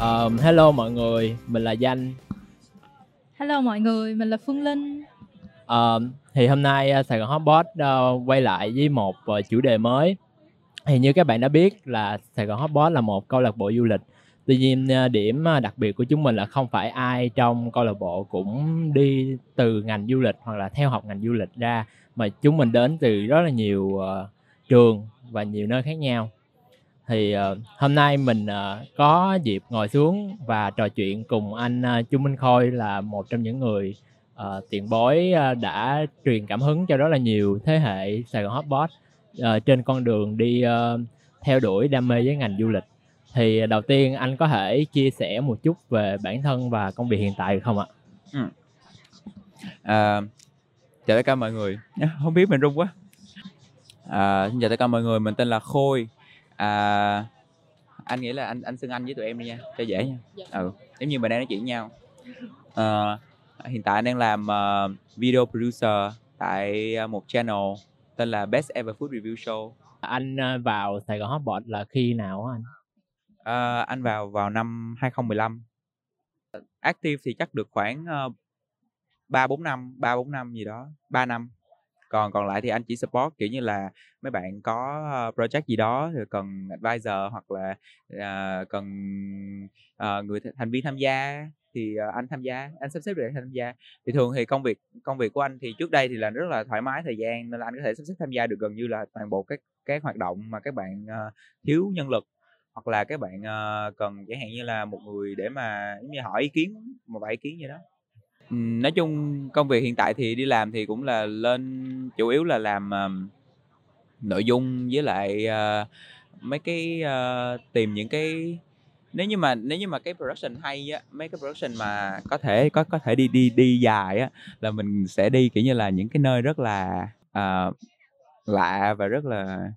Um, hello mọi người, mình là Danh. Hello mọi người, mình là Phương Linh. Um, thì hôm nay uh, Sài Gòn Hotbot uh, quay lại với một uh, chủ đề mới. Thì như các bạn đã biết là Sài Gòn Hotbot là một câu lạc bộ du lịch. Tuy nhiên uh, điểm đặc biệt của chúng mình là không phải ai trong câu lạc bộ cũng đi từ ngành du lịch hoặc là theo học ngành du lịch ra mà chúng mình đến từ rất là nhiều uh, trường và nhiều nơi khác nhau thì uh, hôm nay mình uh, có dịp ngồi xuống và trò chuyện cùng anh uh, Chu Minh Khôi là một trong những người uh, tiền bối uh, đã truyền cảm hứng cho rất là nhiều thế hệ Sài Gòn Hotbot uh, trên con đường đi uh, theo đuổi đam mê với ngành du lịch. Thì đầu tiên anh có thể chia sẻ một chút về bản thân và công việc hiện tại được không ạ? Ừ. À, chào tất cả mọi người. Không biết mình run quá. À, xin chào tất cả mọi người. Mình tên là Khôi à, anh nghĩ là anh anh xưng anh với tụi em đi nha cho dễ nha. Ừ giống như mình đang nói chuyện với nhau. À, hiện tại anh đang làm uh, video producer tại uh, một channel tên là Best Ever Food Review Show. Anh uh, vào Sài Gòn Hotbot là khi nào anh? À, anh vào vào năm 2015 active thì chắc được khoảng ba bốn năm ba bốn năm gì đó 3 năm còn còn lại thì anh chỉ support kiểu như là mấy bạn có ờ, project gì đó thì cần advisor hoặc là uh, cần uh, người thành viên tham gia thì uh, anh tham gia anh sắp xếp để tham gia. Thì thường thì công việc công việc của anh thì trước đây thì là rất là thoải mái thời gian nên là anh có thể sắp xếp tham gia được gần như là toàn bộ các các hoạt động mà các bạn uh, thiếu nhân lực hoặc là các bạn uh, cần chẳng hạn như là một người để mà như hỏi ý kiến một vài ý kiến gì đó nói chung công việc hiện tại thì đi làm thì cũng là lên chủ yếu là làm uh, nội dung với lại uh, mấy cái uh, tìm những cái nếu như mà nếu như mà cái production hay á mấy cái production mà có thể có có thể đi đi đi dài á là mình sẽ đi kiểu như là những cái nơi rất là uh, lạ và rất là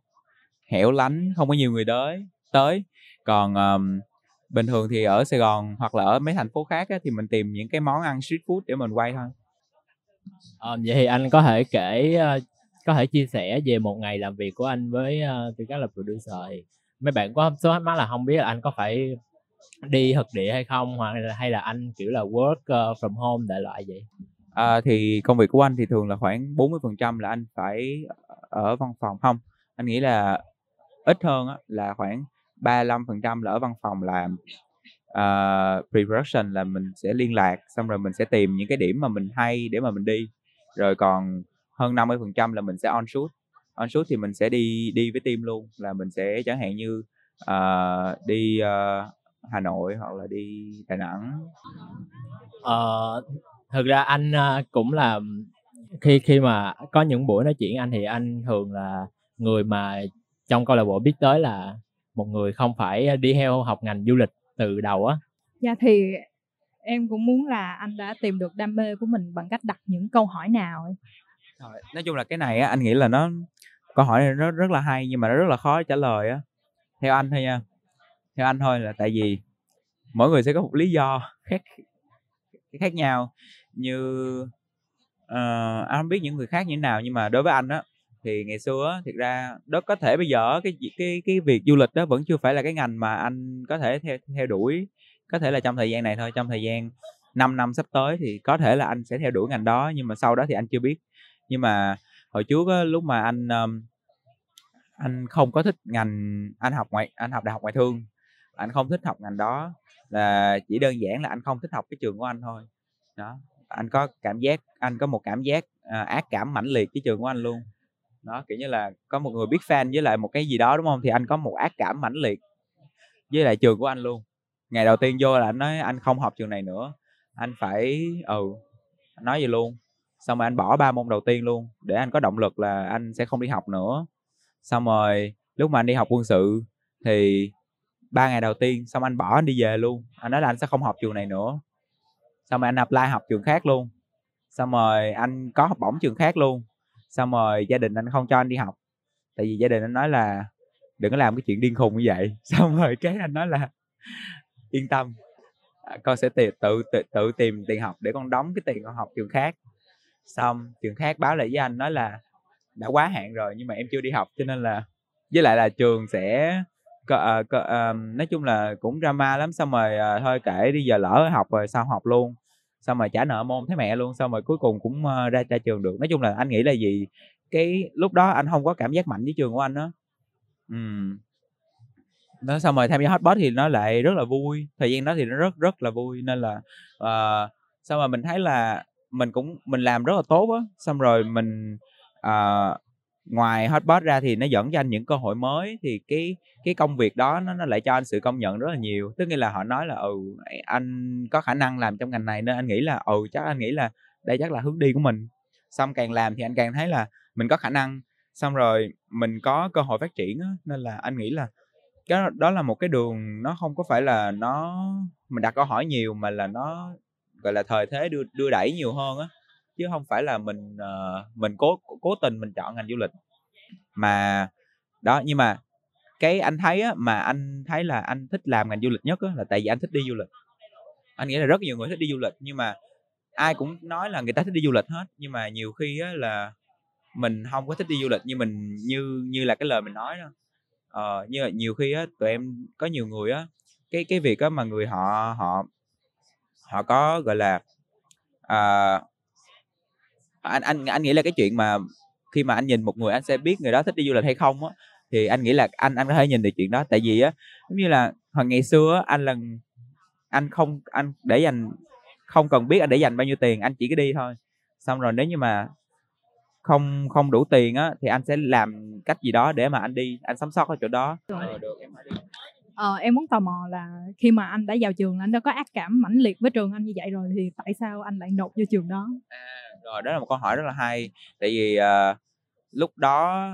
hẻo lánh không có nhiều người tới tới. Còn um, bình thường thì ở Sài Gòn hoặc là ở mấy thành phố khác á, thì mình tìm những cái món ăn street food để mình quay thôi. À, vậy thì anh có thể kể có thể chia sẻ về một ngày làm việc của anh với tư cách là producer thì mấy bạn có số mắt là không biết là anh có phải đi thực địa hay không hoặc là hay là anh kiểu là work from home đại loại vậy? À, thì công việc của anh thì thường là khoảng 40% là anh phải ở văn phòng không? Anh nghĩ là ít hơn á, là khoảng 35% là ở văn phòng làm uh, pre-production là mình sẽ liên lạc xong rồi mình sẽ tìm những cái điểm mà mình hay để mà mình đi. Rồi còn hơn 50% là mình sẽ on shoot. On shoot thì mình sẽ đi đi với team luôn là mình sẽ chẳng hạn như uh, đi uh, Hà Nội hoặc là đi Đà Nẵng. Ờ, thực ra anh cũng là khi khi mà có những buổi nói chuyện anh thì anh thường là người mà trong câu lạc bộ biết tới là một người không phải đi theo học ngành du lịch từ đầu á? Dạ thì em cũng muốn là anh đã tìm được đam mê của mình bằng cách đặt những câu hỏi nào Rồi, nói chung là cái này á anh nghĩ là nó câu hỏi này nó rất là hay nhưng mà nó rất là khó trả lời á. Theo anh thôi nha. Theo anh thôi là tại vì mỗi người sẽ có một lý do khác khác nhau. Như uh, anh không biết những người khác như thế nào nhưng mà đối với anh á thì ngày xưa thiệt ra đó có thể bây giờ cái cái cái việc du lịch đó vẫn chưa phải là cái ngành mà anh có thể theo theo đuổi có thể là trong thời gian này thôi trong thời gian 5 năm sắp tới thì có thể là anh sẽ theo đuổi ngành đó nhưng mà sau đó thì anh chưa biết. Nhưng mà hồi trước á, lúc mà anh um, anh không có thích ngành anh học ngoại anh học đại học ngoại thương anh không thích học ngành đó là chỉ đơn giản là anh không thích học cái trường của anh thôi. Đó anh có cảm giác anh có một cảm giác uh, ác cảm mãnh liệt với trường của anh luôn đó, kiểu như là, có một người biết fan với lại một cái gì đó, đúng không? Thì anh có một ác cảm mãnh liệt với lại trường của anh luôn. Ngày đầu tiên vô là anh nói anh không học trường này nữa. Anh phải ừ anh nói gì luôn. Xong rồi anh bỏ ba môn đầu tiên luôn, để anh có động lực là anh sẽ không đi học nữa. Xong rồi, lúc mà anh đi học quân sự thì ba ngày đầu tiên, xong anh bỏ anh đi về luôn. Anh nói là anh sẽ không học trường này nữa. Xong rồi anh apply học trường khác luôn. Xong rồi anh có học bổng trường khác luôn xong rồi gia đình anh không cho anh đi học. Tại vì gia đình anh nói là đừng có làm cái chuyện điên khùng như vậy. Xong rồi cái anh nói là yên tâm à, con sẽ tự, tự tự tự tìm tiền học để con đóng cái tiền con học trường khác. Xong trường khác báo lại với anh nói là đã quá hạn rồi nhưng mà em chưa đi học cho nên là với lại là trường sẽ Cờ, uh, uh, nói chung là cũng drama lắm. Xong rồi uh, thôi kể đi giờ lỡ học rồi sao học luôn xong rồi trả nợ môn thấy mẹ luôn xong rồi cuối cùng cũng ờ, ra ra trường được. Nói chung là anh nghĩ là gì? Cái lúc đó anh không có cảm giác mạnh với trường của anh đó ừ nó xong rồi tham gia Hotbot thì nó lại rất là vui, thời gian đó thì nó rất rất là vui. Nên là uh, xong rồi mình thấy là mình cũng mình làm rất là tốt á, xong rồi mình uh, ngoài Hotbot ra thì nó dẫn cho anh những cơ hội mới thì cái cái công việc đó nó nó lại cho anh sự công nhận rất là nhiều. Tức nghĩa là họ nói là ừ anh có khả năng làm trong ngành này nên anh nghĩ là ừ chắc anh nghĩ là đây chắc là hướng đi của mình. Xong càng làm thì anh càng thấy là mình có khả năng xong rồi mình có cơ hội phát triển đó, nên là anh nghĩ là cái đó là một cái đường nó không có phải là nó mình đặt câu hỏi nhiều mà là nó gọi là thời thế đưa đưa đẩy nhiều hơn á chứ không phải là mình uh, mình cố cố tình mình chọn ngành du lịch. Mà đó nhưng mà cái anh thấy á mà anh thấy là anh thích làm ngành du lịch nhất á là tại vì anh thích đi du lịch. Anh nghĩ là rất nhiều người thích đi du lịch nhưng mà ai cũng nói là người ta thích đi du lịch hết. Nhưng mà nhiều khi á là mình không có thích đi du lịch như mình như như là cái lời mình nói đó. Ờ, như là nhiều khi á tụi em có nhiều người á cái cái việc á mà người họ họ họ có gọi là à, anh anh anh nghĩ là cái chuyện mà khi mà anh nhìn một người anh sẽ biết người đó thích đi du lịch hay không á thì anh nghĩ là anh anh có thể nhìn được chuyện đó. Tại vì á giống như là hồi ngày xưa á, anh lần anh không anh để dành không cần biết anh để dành bao nhiêu tiền anh chỉ cứ đi thôi. Xong rồi nếu như mà không không đủ tiền á thì anh sẽ làm cách gì đó để mà anh đi anh sống sót ở chỗ đó. Ừ, được em đi ờ, em muốn tò mò là khi mà anh đã vào trường là anh đã có ác cảm mãnh liệt với trường anh như vậy rồi thì tại sao anh lại nộp vô trường đó? À, rồi đó là một câu hỏi rất là hay. Tại vì uh, lúc đó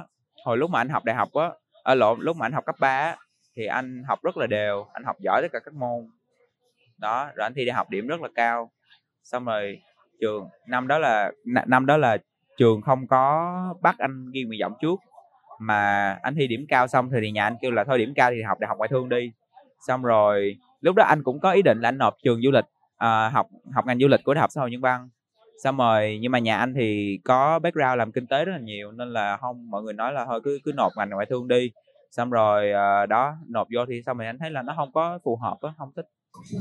hồi lúc mà anh học đại học á ở lộn lúc mà anh học cấp 3 á, thì anh học rất là đều anh học giỏi tất cả các môn. Đó rồi anh thi đại học điểm rất là cao. Xong rồi trường năm đó là năm đó là trường không có bắt anh ghi nguyện vọng trước mà anh thi điểm cao xong thì nhà anh kêu là thôi điểm cao thì học đại học ngoại thương đi. Xong rồi lúc đó anh cũng có ý định là anh nộp trường du lịch à, học học ngành du lịch của đại học xã hội nhân văn. Xong rồi nhưng mà nhà anh thì có background làm kinh tế rất là nhiều nên là không mọi người nói là thôi cứ cứ nộp ngành ngoại thương đi. Xong rồi à, đó nộp vô thì xong rồi anh thấy là nó không có phù hợp á không thích.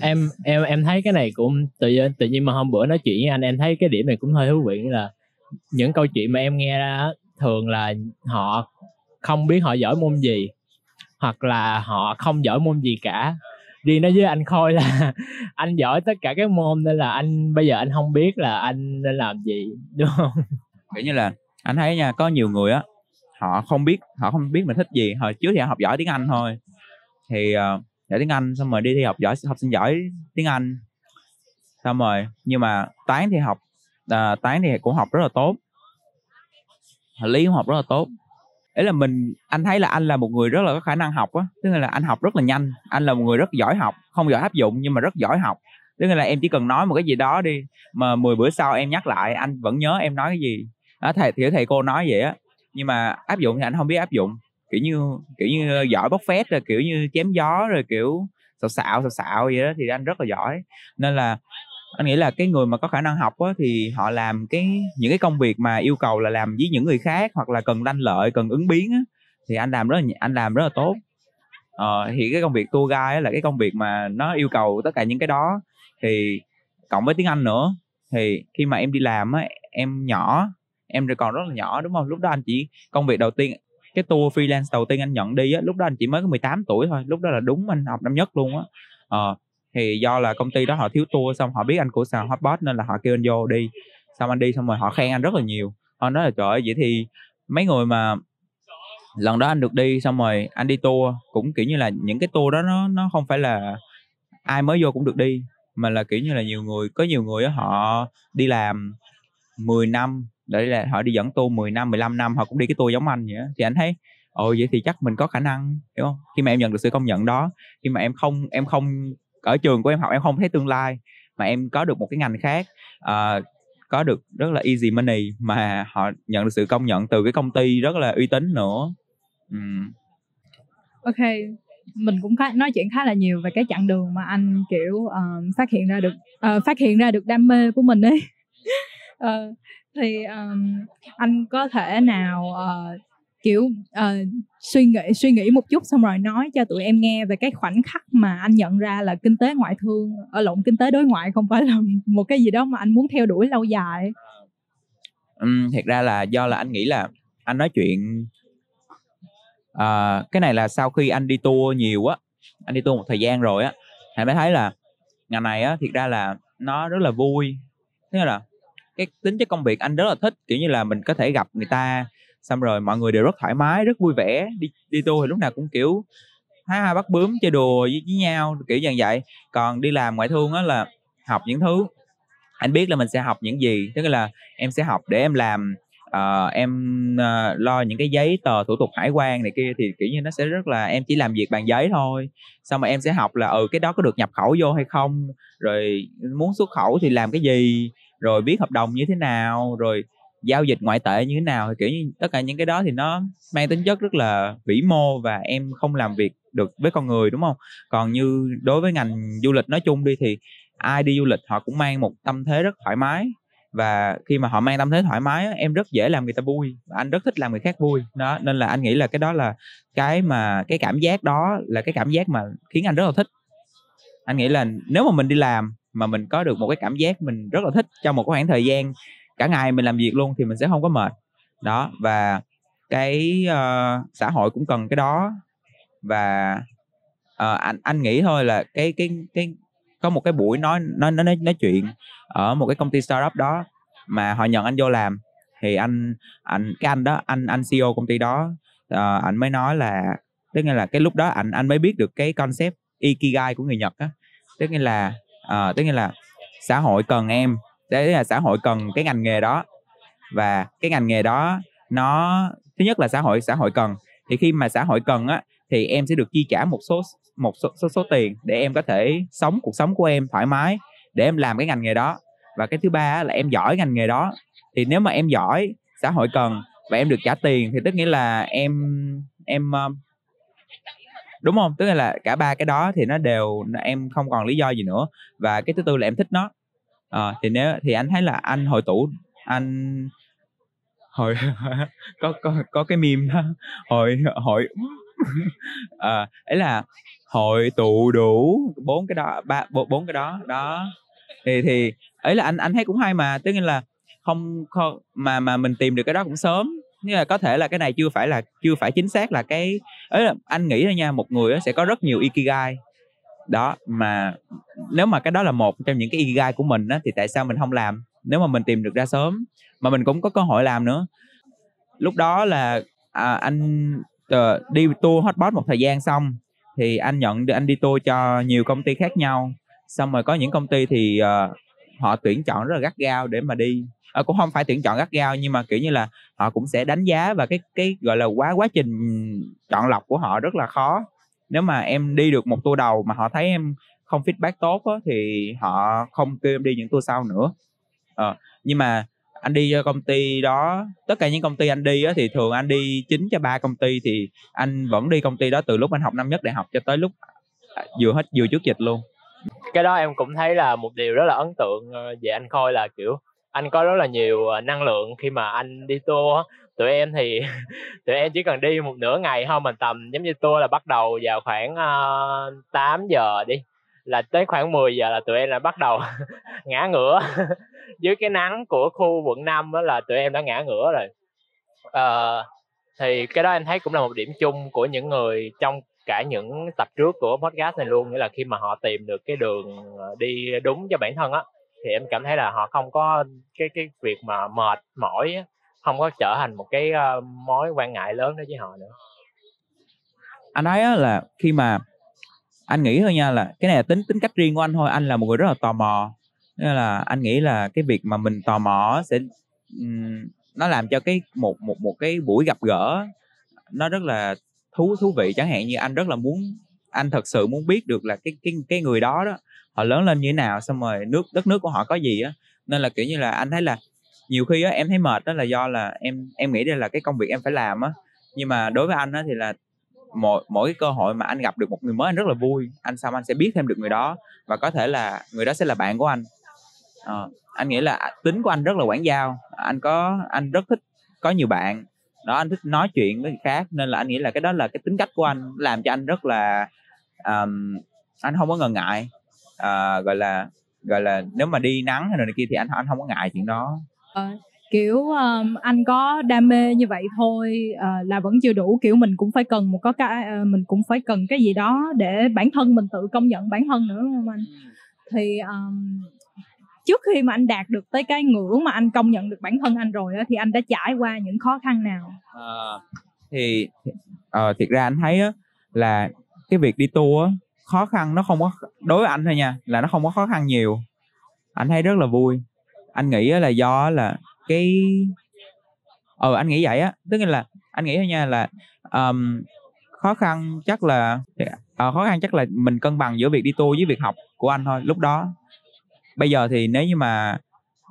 Em em em thấy cái này cũng tự nhiên tự nhiên mà hôm bữa nói chuyện với anh em thấy cái điểm này cũng hơi thú vị là những câu chuyện mà em nghe ra thường là họ không biết họ giỏi môn gì hoặc là họ không giỏi môn gì cả. Riêng nói với anh khôi là anh giỏi tất cả các môn nên là anh bây giờ anh không biết là anh nên làm gì đúng không? Kiểu như là anh thấy nha có nhiều người á họ không biết họ không biết mình thích gì hồi trước thì họ học giỏi tiếng anh thôi. Thì uh, giỏi tiếng anh xong rồi đi thi học giỏi học sinh giỏi tiếng anh. Xong rồi nhưng mà toán thì học uh, toán thì cũng học rất là tốt. Lý cũng học rất là tốt ấy là mình, anh thấy là anh là một người rất là có khả năng học á. Tức là anh học rất là nhanh. Anh là một người rất giỏi học. Không giỏi áp dụng nhưng mà rất giỏi học. Tức là em chỉ cần nói một cái gì đó đi, mà 10 bữa sau em nhắc lại, anh vẫn nhớ em nói cái gì. Đó, thầy thì thầy cô nói vậy á. Nhưng mà áp dụng thì anh không biết áp dụng. Kiểu như kiểu như giỏi bóc phét rồi, kiểu như chém gió rồi, kiểu xạo xạo xạo xạo vậy đó thì anh rất là giỏi. Nên là anh nghĩ là cái người mà có khả năng học á, thì họ làm cái những cái công việc mà yêu cầu là làm với những người khác hoặc là cần lanh lợi cần ứng biến á, thì anh làm rất là anh làm rất là tốt. Ờ, thì cái công việc tour guide là cái công việc mà nó yêu cầu tất cả những cái đó. Thì cộng với tiếng anh nữa thì khi mà em đi làm á em nhỏ em rồi còn rất là nhỏ đúng không? Lúc đó anh chỉ công việc đầu tiên cái tour freelance đầu tiên anh nhận đi á lúc đó anh chỉ mới có 18 tuổi thôi lúc đó là đúng anh học năm nhất luôn á. Ờ, thì do là công ty đó họ thiếu tour xong họ biết anh của sàn hotbot nên là họ kêu anh vô đi. Xong anh đi xong rồi họ khen anh rất là nhiều. Họ nói là, trời ơi, vậy thì mấy người mà lần đó anh được đi xong rồi anh đi tour cũng, kiểu như là, những cái tour đó nó nó không phải là ai mới vô cũng được đi, mà là, kiểu như là, nhiều người, có nhiều người họ đi làm 10 năm để là họ đi dẫn tour 10 năm 15 năm, họ cũng đi cái tour giống anh vậy thì anh thấy, ồ, vậy thì chắc mình có khả năng hiểu không? Khi mà em nhận được sự công nhận đó, khi mà em không em không ở trường của em học em không thấy tương lai mà em có được một cái ngành khác uh, có được rất là easy money mà họ nhận được sự công nhận từ cái công ty rất là uy tín nữa um. ok mình cũng khá, nói chuyện khá là nhiều về cái chặng đường mà anh kiểu uh, phát hiện ra được uh, phát hiện ra được đam mê của mình ấy uh, thì um, anh có thể nào uh, kiểu uh, suy nghĩ suy nghĩ một chút xong rồi nói cho tụi em nghe về cái khoảnh khắc mà anh nhận ra là kinh tế ngoại thương ở lộn kinh tế đối ngoại không phải là một cái gì đó mà anh muốn theo đuổi lâu dài. Um, thiệt ra là do là anh nghĩ là anh nói chuyện uh, cái này là sau khi anh đi tour nhiều á anh đi tour một thời gian rồi á thì mới thấy là ngành này á thiệt ra là nó rất là vui. Thế là cái tính chất công việc anh rất là thích kiểu như là mình có thể gặp người ta xong rồi mọi người đều rất thoải mái rất vui vẻ. Đi đi tour thì lúc nào cũng kiểu hái hai bắt bướm chơi đùa với, với nhau kiểu dạng vậy. Còn đi làm ngoại thương á là học những thứ anh biết là mình sẽ học những gì. Tức là em sẽ học để em làm uh, em uh, lo những cái giấy tờ thủ tục hải quan này kia thì kiểu như nó sẽ rất là em chỉ làm việc bằng giấy thôi. Xong mà em sẽ học là ừ cái đó có được nhập khẩu vô hay không? Rồi muốn xuất khẩu thì làm cái gì? Rồi biết hợp đồng như thế nào? Rồi giao dịch ngoại tệ như thế nào thì, kiểu như, tất cả những cái đó thì nó mang tính chất rất là vĩ mô và em không làm việc được với con người, đúng không? Còn như đối với ngành du lịch nói chung đi thì ai đi du lịch họ cũng mang một tâm thế rất thoải mái và khi mà họ mang tâm thế thoải mái em rất dễ làm người ta vui và anh rất thích làm người khác vui. Đó, nên là anh nghĩ là cái đó là cái mà cái cảm giác đó là cái cảm giác mà khiến anh rất là thích. Anh nghĩ là nếu mà mình đi làm mà mình có được một cái cảm giác mình rất là thích trong một khoảng thời gian cả ngày mình làm việc luôn thì mình sẽ không có mệt. Đó và cái uh, xã hội cũng cần cái đó. Và uh, anh anh nghĩ thôi là cái cái cái có một cái buổi nói nói nói nói chuyện ở một cái công ty startup đó mà họ nhận anh vô làm thì anh anh cái anh đó anh anh CEO công ty đó uh, anh mới nói là tức là cái lúc đó anh anh mới biết được cái concept ikigai của người Nhật á. Tức là uh, tức là xã hội cần em đấy là xã hội cần cái ngành nghề đó. Và cái ngành nghề đó nó thứ nhất là xã hội xã hội cần. Thì khi mà xã hội cần á thì em sẽ được chi trả một số một số, số số tiền để em có thể sống cuộc sống của em thoải mái để em làm cái ngành nghề đó. Và cái thứ ba là em giỏi ngành nghề đó. Thì nếu mà em giỏi xã hội cần và em được trả tiền thì tức nghĩa là em em ờ, đúng không? Tức là cả ba cái đó thì nó đều em không còn lý do gì nữa. Và cái thứ tư là em thích nó à, thì nếu thì anh thấy là anh hội tủ anh hồi có có có cái meme đó hồi hội à, ấy ờ, là hội tụ đủ bốn cái đó ba bốn cái đó đó. Thì thì ấy là anh anh thấy cũng hay mà tức là không, không mà mà mình tìm được cái đó cũng sớm. Như là có thể là cái này chưa phải là chưa phải chính xác là cái ấy là anh nghĩ thôi nha một người sẽ có rất nhiều ikigai đó mà nếu mà cái đó là một trong những cái ikigai của mình á thì tại sao mình không làm? Nếu mà mình tìm được ra sớm mà mình cũng có cơ hội làm nữa. Lúc đó là à, anh uh, đi tour hotbot một thời gian xong thì anh nhận anh đi tour cho nhiều công ty khác nhau. Xong rồi có những công ty thì uh, họ tuyển chọn rất là gắt gao để mà đi. À, cũng không phải tuyển chọn gắt gao nhưng mà kiểu như là họ cũng sẽ đánh giá và cái cái gọi là quá quá trình chọn lọc của họ rất là khó nếu mà em đi được một tour đầu mà họ thấy em không feedback tốt á, thì họ không kêu em đi những tour sau nữa. À, nhưng mà anh đi cho công ty đó tất cả những công ty anh đi á, thì thường anh đi chính cho ba công ty thì anh vẫn đi công ty đó từ lúc anh học năm nhất đại học cho tới lúc à, vừa hết vừa trước dịch luôn. Cái đó em cũng thấy là một điều rất là ấn tượng ờ, về anh khôi là kiểu anh có rất là nhiều ờ, năng lượng khi mà anh đi tour tụi em thì tụi em chỉ cần đi một nửa ngày thôi mình tầm giống như tour là bắt đầu vào khoảng ờ, uh, 8 giờ đi là tới khoảng 10 giờ là tụi em là bắt đầu ngã ngửa. Dưới cái nắng của khu quận 5 đó là tụi em đã ngã ngửa rồi. Uh, thì cái đó em thấy cũng là một điểm chung của những người trong cả những tập trước của podcast này luôn nghĩa là khi mà họ tìm được cái đường đi đúng cho bản thân á thì em cảm thấy là họ không có cái cái việc mà mệt mỏi không có trở thành một cái uh, mối quan ngại lớn đối với họ nữa. Anh nói là khi mà anh nghĩ thôi nha là cái này là tính tính cách riêng của anh thôi anh là một người rất là tò mò. Nên là anh nghĩ là cái việc mà mình tò mò sẽ um, nó làm cho cái một một một cái buổi gặp gỡ nó rất là thú thú vị. Chẳng hạn như anh rất là muốn anh thật sự muốn biết được là cái cái cái người đó đó họ lớn lên như thế nào xong rồi nước đất nước của họ có gì á. Nên là kiểu như là anh thấy là nhiều khi á em thấy mệt đó là do là em em nghĩ đây là cái công việc em phải làm á. Nhưng mà đối với anh á thì là mỗi mỗi cái cơ hội mà anh gặp được một người mới anh rất là vui. Anh xong anh sẽ biết thêm được người đó và có thể là người đó sẽ là bạn của anh. À, anh nghĩ là tính của anh rất là quảng giao. Anh có anh rất thích có nhiều bạn đó anh thích nói chuyện với người khác nên là anh nghĩ là cái đó là cái tính cách của anh làm cho anh rất là um, anh không có ngần ngại. Uh, gọi là gọi là nếu mà đi nắng hay này kia thì anh anh không có ngại chuyện đó. Ờ, kiểu um, anh có đam mê như vậy thôi uh, là vẫn chưa đủ kiểu mình cũng phải cần một có cái uh, mình cũng phải cần cái gì đó để bản thân mình tự công nhận bản thân nữa không anh? Thì um, trước khi mà anh đạt được tới cái ngưỡng mà anh công nhận được bản thân anh rồi đó, thì anh đã trải qua những khó khăn nào? À, thì à, thiệt ra anh thấy á, là cái việc đi tour á, khó khăn nó không có đối với anh thôi nha là nó không có khó khăn nhiều. Anh thấy rất là vui. Anh nghĩ là do là cái ờ anh nghĩ vậy á tức là anh nghĩ thôi nha là um, khó khăn chắc là uh, khó khăn chắc là mình cân bằng giữa việc đi tour với việc học của anh thôi lúc đó bây giờ thì nếu như mà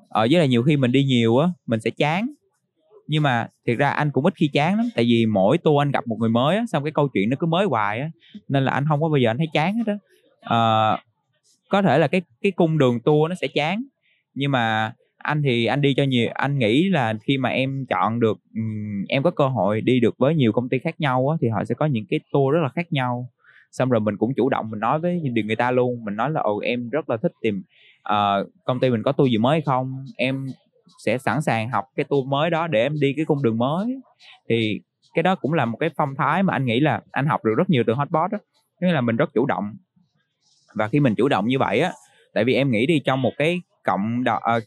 ở với là nhiều khi mình đi nhiều á mình sẽ chán. Nhưng mà thiệt ra anh cũng ít khi chán lắm tại vì mỗi tour anh gặp một người mới á xong cái câu chuyện nó cứ mới hoài á nên là anh không có bao giờ anh thấy chán hết á. À, có thể là cái cái cung đường tour nó sẽ chán nhưng mà anh thì anh đi cho nhiều anh nghĩ là khi mà em chọn được em có cơ hội đi được với nhiều công ty khác nhau á thì họ sẽ có những cái tour rất là khác nhau xong rồi mình cũng chủ động mình nói với người ta luôn mình nói là ồ em rất là thích tìm uh, công ty mình có tour gì mới hay không? Em sẽ sẵn sàng học cái tour mới đó để em đi cái cung đường mới. Thì cái đó cũng là một cái phong thái mà anh nghĩ là anh học được rất nhiều từ hotbot đó nghĩa là mình rất chủ động. Và khi mình chủ động như vậy á tại vì em nghĩ đi trong một cái cộng đồng uh, ờ,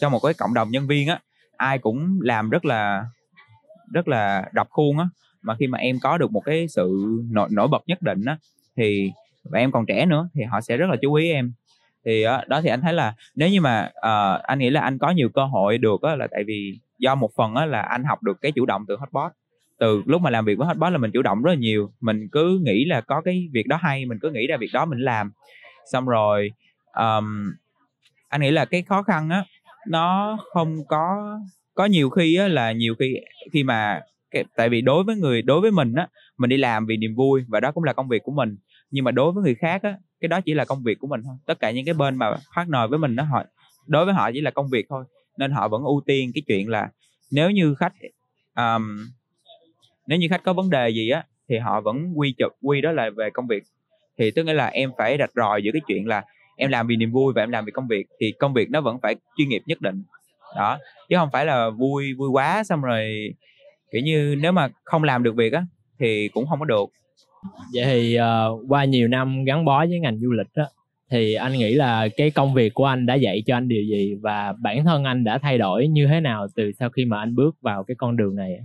trong một cái cộng đồng nhân viên á ai cũng làm rất là rất là đập khuôn á mà khi mà em có được một cái sự nổi, nổi bật nhất định á thì và em còn trẻ nữa thì họ sẽ rất là chú ý em. Thì uh, đó thì anh thấy là nếu như mà uh, anh nghĩ là anh có nhiều cơ hội được á là tại vì do một phần á là anh học được cái chủ động từ hotbot. Từ lúc mà làm việc với hotbot là mình chủ động rất là nhiều mình cứ nghĩ là có cái việc đó hay mình cứ nghĩ ra việc đó mình làm. Xong rồi um, anh nghĩ là cái khó khăn á nó không có có nhiều khi á là nhiều khi khi mà cái, tại vì đối với người đối với mình á mình đi làm vì niềm vui và đó cũng là công việc của mình. Nhưng mà đối với người khác á cái đó chỉ là công việc của mình thôi. Tất cả những cái bên mà partner với mình nó họ đối với họ chỉ là công việc thôi. Nên họ vẫn ưu tiên cái chuyện là nếu như khách um, nếu như khách có vấn đề gì á thì họ vẫn quy chụp quy đó là về công việc. Thì tức nghĩa là em phải rạch ròi giữa cái chuyện là em làm vì niềm vui và em làm vì công việc thì công việc nó vẫn phải chuyên nghiệp nhất định. Đó chứ không phải là vui vui quá xong rồi kiểu như nếu mà không làm được việc á thì cũng không có được. Vậy thì uh, qua nhiều năm gắn bó với ngành du lịch á thì anh nghĩ là cái công việc của anh đã dạy cho anh điều gì và bản thân anh đã thay đổi như thế nào từ sau khi mà anh bước vào cái con đường này?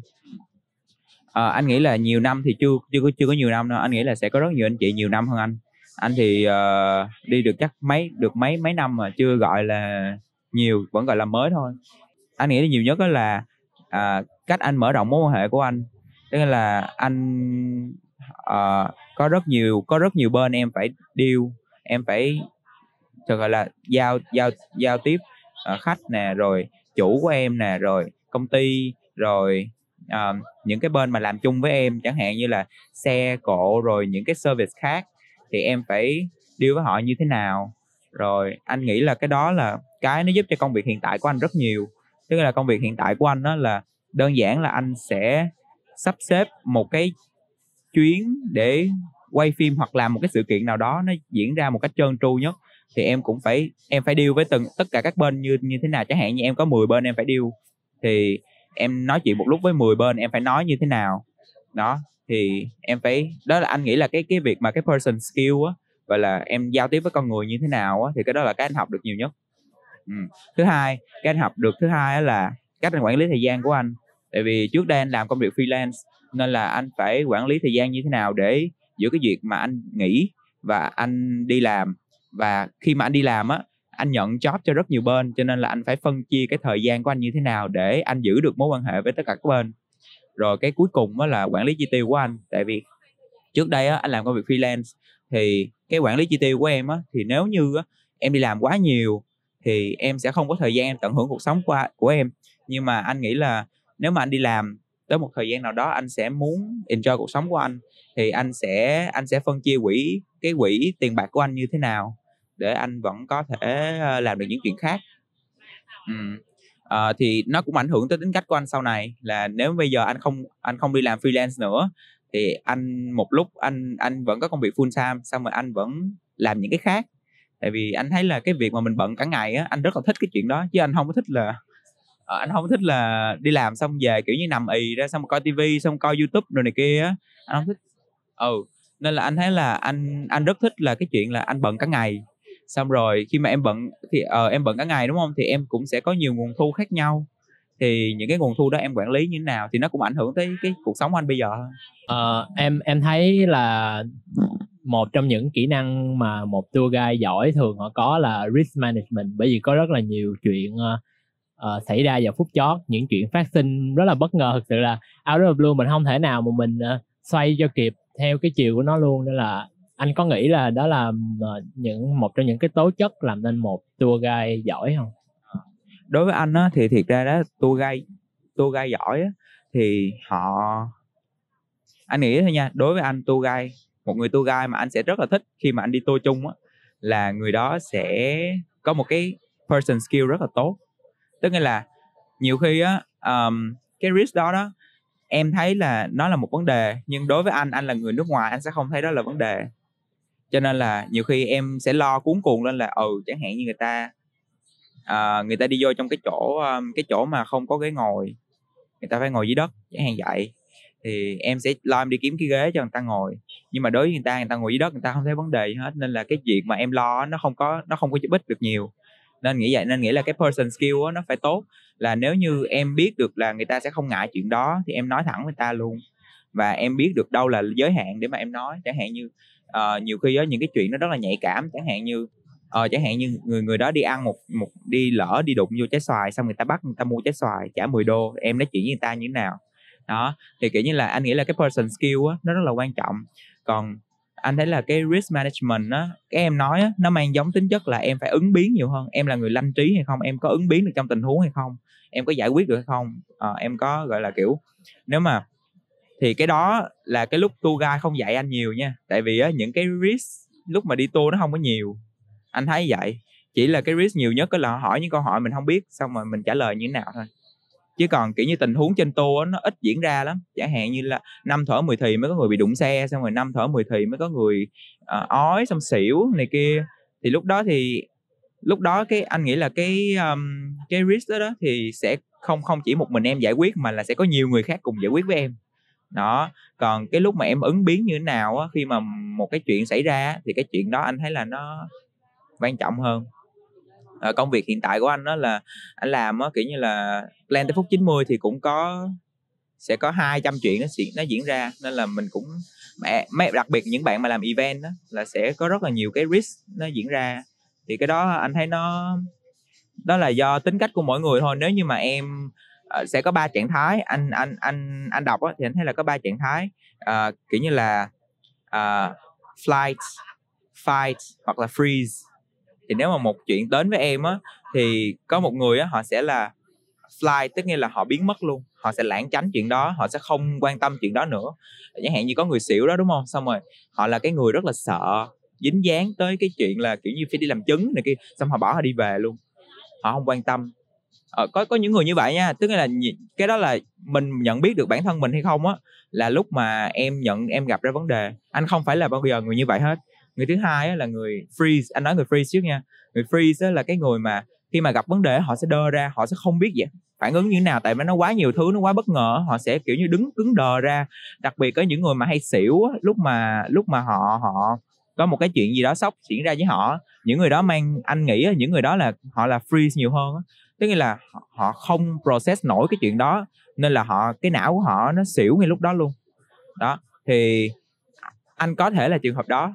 À, anh nghĩ là nhiều năm thì chưa chưa có chưa có nhiều năm đâu. Anh nghĩ là sẽ có rất nhiều anh chị nhiều năm hơn anh. Anh thì uh, đi được chắc mấy được mấy mấy năm mà chưa gọi là nhiều vẫn gọi là mới thôi. Anh nghĩ là nhiều nhất đó là uh, cách anh mở rộng mối quan hệ của anh. Tức là anh uh, có rất nhiều có rất nhiều bên em phải deal em phải thật gọi là giao giao giao tiếp uh, khách nè rồi chủ của em nè rồi công ty rồi uh, những cái bên mà làm chung với em chẳng hạn như là xe cộ rồi những cái service khác thì em phải deal với họ như thế nào. Rồi anh nghĩ là cái đó là cái nó giúp cho công việc hiện tại của anh rất nhiều. Tức là công việc hiện tại của anh đó là đơn giản là anh sẽ sắp xếp một cái chuyến để quay phim hoặc làm một cái sự kiện nào đó, nó diễn ra một cách trơn tru nhất. Thì em cũng phải, em phải deal với từng, tất cả các bên như như thế nào. Chẳng hạn như em có 10 bên em phải deal. Thì em nói chuyện một lúc với 10 bên, em phải nói như thế nào. Đó, thì em phải, đó là anh nghĩ là cái cái việc mà cái person skill á, và là em giao tiếp với con người như thế nào á, thì cái đó là cái anh học được nhiều nhất. Ừ. thứ hai, cái anh học được thứ hai là cách anh quản lý thời gian của anh. Tại vì trước đây anh làm công việc freelance nên là anh phải quản lý thời gian như thế nào để giữa cái việc mà anh nghỉ và anh đi làm. Và khi mà anh đi làm á anh nhận job cho rất nhiều bên cho nên là anh phải phân chia cái thời gian của anh như thế nào để anh giữ được mối quan hệ với tất cả các bên. Rồi cái cuối cùng đó là quản lý chi tiêu của anh. Tại vì trước đây á, anh làm công việc freelance thì cái quản lý chi tiêu của em á, thì nếu như á, em đi làm quá nhiều thì em sẽ không có thời gian em tận hưởng cuộc sống của, của em nhưng mà anh nghĩ là nếu mà anh đi làm tới một thời gian nào đó anh sẽ muốn enjoy cuộc sống của anh thì anh sẽ anh sẽ phân chia quỹ cái quỹ tiền bạc của anh như thế nào để anh vẫn có thể ờ, làm được những chuyện khác ừ. à, thì nó cũng ảnh hưởng tới tính cách của anh sau này là nếu bây giờ anh không anh không đi làm freelance nữa thì anh một lúc anh anh vẫn có công việc full time xong rồi anh vẫn làm những cái khác tại vì anh thấy là cái việc mà mình bận cả ngày á anh rất là thích cái chuyện đó chứ anh không có thích là Ờ, anh không thích là đi làm xong về kiểu như nằm ì ra xong coi tivi xong coi youtube rồi này kia á. Anh không thích. Ừ nên là anh thấy là anh anh rất thích là cái chuyện là anh bận cả ngày. Xong rồi khi mà em bận thì uh, em bận cả ngày đúng không? Thì em cũng sẽ có nhiều nguồn thu khác nhau. Thì những cái nguồn thu đó em quản lý như thế nào thì nó cũng ảnh hưởng tới cái cuộc sống của anh bây giờ uh, em em thấy là một trong những kỹ năng mà một tour guide giỏi thường họ có là risk management bởi vì có rất là nhiều chuyện uh, uh, xảy ra vào phút chót những chuyện phát sinh rất là bất ngờ. Thực sự là out of blue mình không thể nào mà mình uh, xoay cho kịp theo cái chiều của nó luôn. Nên là anh có nghĩ là đó là uh, những một trong những cái tố chất làm nên một tour guide giỏi không? Đối với anh á thì thiệt ra đó tour guide tour guide giỏi á, thì họ anh nghĩ thôi nha đối với anh tour guide một người tour guide mà anh sẽ rất là thích khi mà anh đi tour chung á là người đó sẽ có một cái person skill rất là tốt tức là nhiều khi á um, cái risk đó đó em thấy là nó là một vấn đề nhưng đối với anh anh là người nước ngoài anh sẽ không thấy đó là vấn đề. Cho nên là nhiều khi em sẽ lo cuốn cuồng lên là ừ chẳng hạn như người ta uh, người ta đi vô trong cái chỗ um, cái chỗ mà không có ghế ngồi người ta phải ngồi dưới đất chẳng hạn vậy thì em sẽ lo em đi kiếm cái ghế cho người ta ngồi. Nhưng mà đối với người ta người ta ngồi dưới đất người ta không thấy vấn đề gì hết nên là cái việc mà em lo nó không có nó không có giúp ích được nhiều nên nghĩ vậy nên nghĩ là cái person skill đó, nó phải tốt. Là nếu như em biết được là người ta sẽ không ngại chuyện đó thì em nói thẳng với ta luôn. Và em biết được đâu là giới hạn để mà em nói. Chẳng hạn như uh, nhiều khi đó những cái chuyện nó rất là nhạy cảm. Chẳng hạn như ờ chẳng hạn như người người đó đi ăn một một đi lỡ đi đụng vô trái xoài xong người ta bắt người ta mua trái xoài trả 10 đô em nói chuyện với người ta như thế nào? Đó thì kiểu như là anh nghĩ là cái person skill á nó rất là quan trọng. Còn anh thấy là cái risk management á cái em nói á nó mang giống tính chất là em phải ứng biến nhiều hơn. Em là người lanh trí hay không? Em có ứng biến được trong tình huống hay không? Em có giải quyết được hay không? À, em có gọi là kiểu nếu mà thì cái đó là cái lúc tour guide không dạy anh nhiều nha. Tại vì á những cái risk lúc mà đi tour nó không có nhiều. Anh thấy vậy. Chỉ là cái risk nhiều nhất là hỏi những câu hỏi mình không biết xong rồi mình trả lời như thế nào thôi chứ còn kiểu như tình huống trên tour nó ít diễn ra lắm. Chẳng hạn như là năm thở 10 thì mới có người bị đụng xe xong rồi năm thở 10 thì mới có người uh, ói xong xỉu này kia. Thì lúc đó thì lúc đó cái anh nghĩ là cái um, cái risk đó, đó thì sẽ không không chỉ một mình em giải quyết mà là sẽ có nhiều người khác cùng giải quyết với em. Đó còn cái lúc mà em ứng biến như thế nào á khi mà một cái chuyện xảy ra thì cái chuyện đó anh thấy là nó quan trọng hơn à, công việc hiện tại của anh đó là anh làm á kiểu như là plan tới phút 90 thì cũng có sẽ có 200 chuyện nó nó diễn ra. Nên là mình cũng mẹ đặc biệt những bạn mà làm event đó là sẽ có rất là nhiều cái risk nó diễn ra. Thì cái đó anh thấy nó đó là do tính cách của mỗi người thôi. Nếu như mà em uh, sẽ có ba trạng thái anh anh anh anh đọc á, thì anh thấy là có ba trạng thái. Uh, kiểu như là uh, flight fight hoặc là freeze thì nếu mà một chuyện đến với em á thì có một người á họ sẽ là fly tức nghĩa là họ biến mất luôn. Họ sẽ lãng tránh chuyện đó họ sẽ không quan tâm chuyện đó nữa. Chẳng hạn như có người xỉu đó đúng không? Xong rồi họ là cái người rất là sợ dính dáng tới cái chuyện là kiểu như phải đi làm chứng này kia xong họ bỏ họ đi về luôn. Họ không quan tâm. Ờ, có có những người như vậy nha tức là cái đó là mình nhận biết được bản thân mình hay không á là lúc mà em nhận em gặp ra vấn đề anh không phải là bao giờ người như vậy hết người thứ hai là người freeze. Anh nói người freeze trước nha. Người freeze là cái người mà khi mà gặp vấn đề họ sẽ đơ ra, họ sẽ không biết gì phản ứng như thế nào? Tại vì nó quá nhiều thứ, nó quá bất ngờ họ sẽ kiểu như đứng, cứng đờ ra. Đặc biệt có những người mà hay xỉu lúc mà lúc mà họ họ có một cái chuyện gì đó sốc diễn ra với họ những người đó mang, anh nghĩ những người đó là, họ là freeze nhiều hơn tức là họ không process nổi cái chuyện đó, nên là họ, cái não của họ nó xỉu ngay lúc đó luôn. Đó, thì anh có thể là trường hợp đó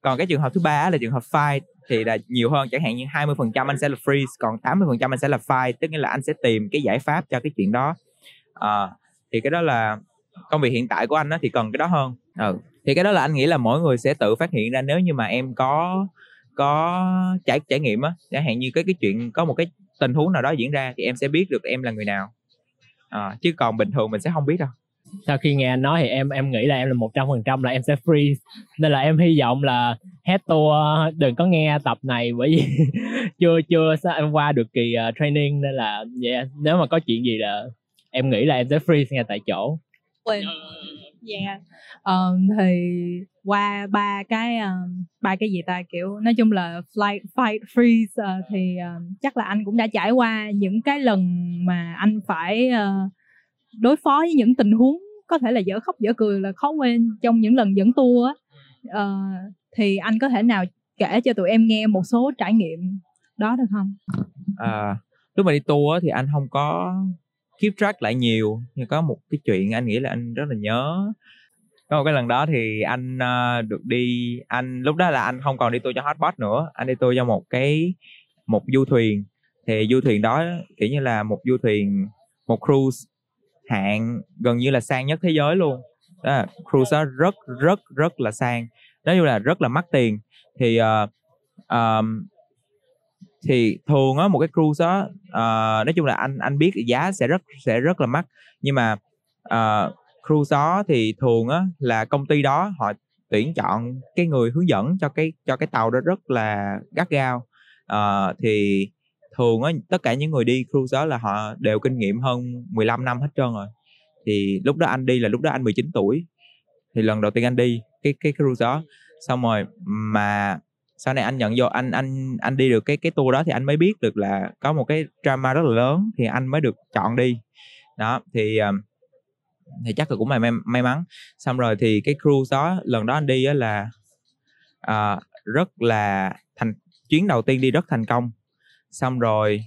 còn cái trường hợp thứ ba là trường hợp fight thì là nhiều hơn chẳng hạn như 20% anh sẽ là freeze còn 80% anh sẽ là fight tức nghĩa là anh sẽ tìm cái giải pháp cho cái chuyện đó. À, thì cái đó là công việc hiện tại của anh đó thì cần cái đó hơn. Ừ. thì cái đó là anh nghĩ là mỗi người sẽ tự phát hiện ra nếu như mà em có có trải trải nghiệm á. Chẳng hạn như cái cái chuyện có một cái tình huống nào đó diễn ra thì em sẽ biết được em là người nào. À, chứ còn bình thường mình sẽ không biết đâu sau khi nghe anh nói thì em em nghĩ là em là một trăm phần trăm là em sẽ free nên là em hy vọng là head tour đừng có nghe tập này bởi vì chưa chưa sao em qua được kỳ uh, training nên là yeah, nếu mà có chuyện gì là em nghĩ là em sẽ freeze ngay tại chỗ. Quên yeah um, thì qua ba cái um, ba cái gì ta? Kiểu nói chung là flight fight freeze uh, thì uh, chắc là anh cũng đã trải qua những cái lần mà anh phải uh, đối phó với những tình huống có thể là dở khóc dở cười là khó quên trong những lần dẫn tour á. Uh, thì anh có thể nào kể cho tụi em nghe một số trải nghiệm đó được không? À, lúc mà đi tour thì anh không có keep track lại nhiều nhưng có một cái chuyện anh nghĩ là anh rất là nhớ. Có một cái lần đó thì anh uh, được đi anh lúc đó là anh không còn đi tour cho hotbot nữa anh đi tour cho một cái một du thuyền. Thì du thuyền đó kiểu như là một du thuyền một cruise hạng gần như là sang nhất thế giới luôn. Đó là cruise đó rất rất rất là sang. Nói chung là rất là mắc tiền. Thì uh, um, thì thường á một cái cruise đó uh, ờ, nói chung là anh anh biết giá sẽ rất sẽ rất là mắc. Nhưng mà uh, cruise đó thì thường á là công ty đó họ tuyển chọn cái người hướng dẫn cho cái cho cái tàu đó rất là gắt gao. Uh, thì thường á tất cả những người đi cruise đó là họ đều kinh nghiệm hơn 15 năm hết trơn rồi. Thì lúc đó anh đi là lúc đó anh 19 tuổi thì lần đầu tiên anh đi cái cái cruise đó. Xong rồi mà sau này anh nhận vô anh anh anh đi được cái cái tour đó thì anh mới biết được là có một cái drama rất là lớn thì anh mới được chọn đi. Đó thì ờ, thì chắc là cũng là may, may mắn. Xong rồi thì cái cruise đó lần đó anh đi á là uh, rất là thành chuyến đầu tiên đi rất thành công xong rồi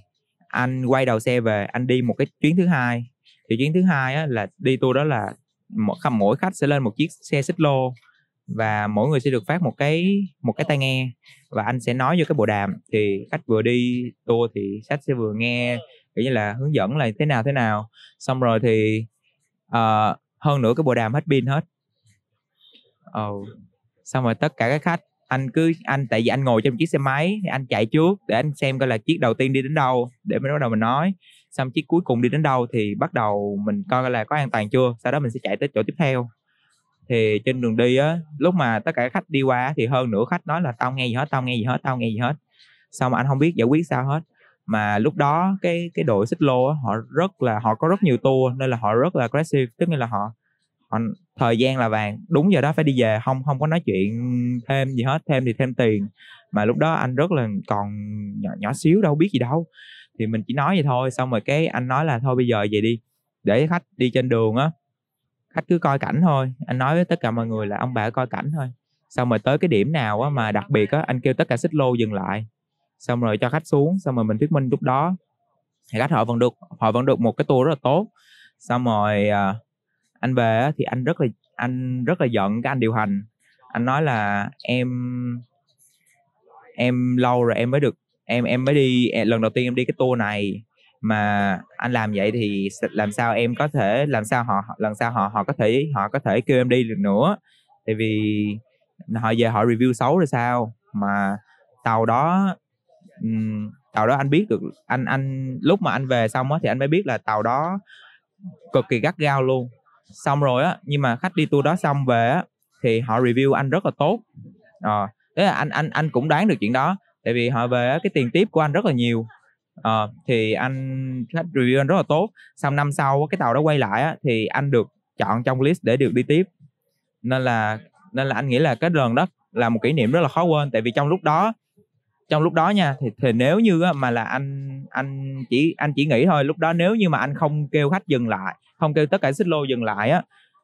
anh quay đầu xe về anh đi một cái chuyến thứ hai. Thì chuyến thứ hai á là đi tour đó là mỗi, mỗi khách sẽ lên một chiếc xe xích lô và mỗi người sẽ được phát một cái một cái tai nghe và anh sẽ nói vô cái bộ đàm. Thì khách vừa đi tour thì khách sẽ vừa nghe kiểu như là hướng dẫn là thế nào thế nào. Xong rồi thì uh, hơn nữa cái bộ đàm hết pin hết. Oh. xong rồi tất cả các khách anh cứ, anh, tại vì anh ngồi trong chiếc xe máy, thì anh chạy trước để anh xem coi là chiếc đầu tiên đi đến đâu, để mình bắt đầu mình nói. Xong chiếc cuối cùng đi đến đâu thì bắt đầu mình coi là có an toàn chưa, sau đó mình sẽ chạy tới chỗ tiếp theo. Thì trên đường đi á, lúc mà tất cả khách đi qua thì hơn nửa khách nói là tao nghe gì hết, tao nghe gì hết, tao nghe gì hết. Xong mà anh không biết giải quyết sao hết. Mà lúc đó cái cái đội xích lô á, họ rất là, họ có rất nhiều tour nên là họ rất là aggressive, tức là họ họ thời gian là vàng. Đúng giờ đó phải đi về không không có nói chuyện thêm gì hết thêm thì thêm tiền. Mà lúc đó anh rất là còn nhỏ, nhỏ xíu đâu biết gì đâu. Thì mình chỉ nói vậy thôi xong rồi cái anh nói là thôi bây giờ về đi để khách đi trên đường á khách cứ coi cảnh thôi. Anh nói với tất cả mọi người là ông bà coi cảnh thôi. Xong rồi tới cái điểm nào á mà đặc biệt á anh kêu tất cả xích lô dừng lại. Xong rồi cho khách xuống xong rồi mình thuyết minh lúc đó thì khách họ vẫn được họ vẫn được một cái tour rất là tốt. Xong rồi à, anh về á, thì anh rất là anh rất là giận cái anh điều hành. Anh nói là em em lâu rồi em mới được em em mới đi lần đầu tiên em đi cái tour này mà anh làm vậy thì làm sao em có thể làm sao họ lần sau họ họ có thể họ có thể kêu em đi được nữa? Tại vì họ về họ review xấu rồi sao? Mà tàu đó tàu đó anh biết được anh anh lúc mà anh về xong á thì anh mới biết là tàu đó cực kỳ gắt gao luôn xong rồi á nhưng mà khách đi tour đó xong về á thì họ review anh rất là tốt. Ờ, à, thế là anh anh anh cũng đoán được chuyện đó tại vì họ về á, cái tiền tiếp của anh rất là nhiều. À, thì anh khách review anh rất là tốt. Xong năm sau cái tàu đó quay lại á, thì anh được chọn trong list để được đi tiếp. Nên là nên là anh nghĩ là cái lần đó là một kỷ niệm rất là khó quên tại vì trong lúc đó trong lúc đó nha thì, thì nếu như mà là anh anh chỉ anh chỉ nghĩ thôi lúc đó nếu như mà anh không kêu khách dừng lại không kêu tất cả xích lô dừng lại á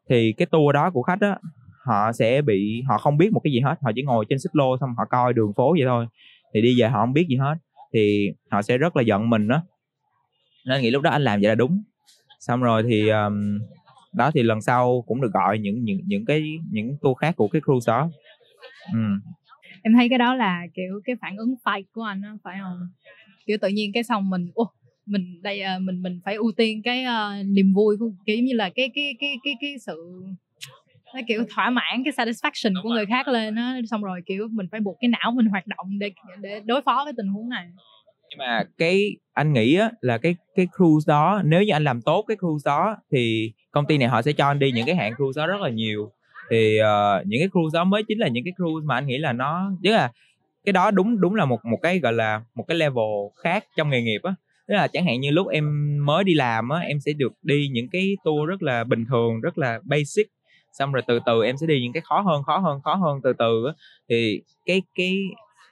thì cái tour đó của khách á họ sẽ bị họ không biết một cái gì hết họ chỉ ngồi trên xích lô xong họ coi đường phố vậy thôi thì đi về họ không biết gì hết thì họ sẽ rất là giận mình đó nên nghĩ lúc đó anh làm vậy là đúng. Xong rồi thì um, đó thì lần sau cũng được gọi những những những cái những tour khác của cái cruise đó. Ừ em thấy cái đó là kiểu cái phản ứng fight của anh á phải không? Kiểu tự nhiên cái xong mình ô mình đây ờ, mình mình phải ưu tiên cái uh, niềm vui của kiểu như là cái cái cái cái cái sự nó kiểu thỏa mãn cái satisfaction của người khác lên nó xong rồi kiểu mình phải buộc cái não mình hoạt động để để đối phó với tình huống này. Nhưng mà cái anh nghĩ á là cái cái cruise đó nếu như anh làm tốt cái cruise đó thì công ty này họ sẽ cho anh đi những cái hạng cruise đó rất là nhiều thì uh, những cái cruise đó mới chính là những cái cruise mà anh nghĩ là nó tức là cái đó đúng đúng là một một cái gọi là một cái level khác trong nghề nghiệp á. Tức là chẳng hạn như lúc em mới đi làm á em sẽ được đi những cái tour rất là bình thường rất là basic. Xong rồi từ từ em sẽ đi những cái khó hơn khó hơn khó hơn từ từ á. Thì cái cái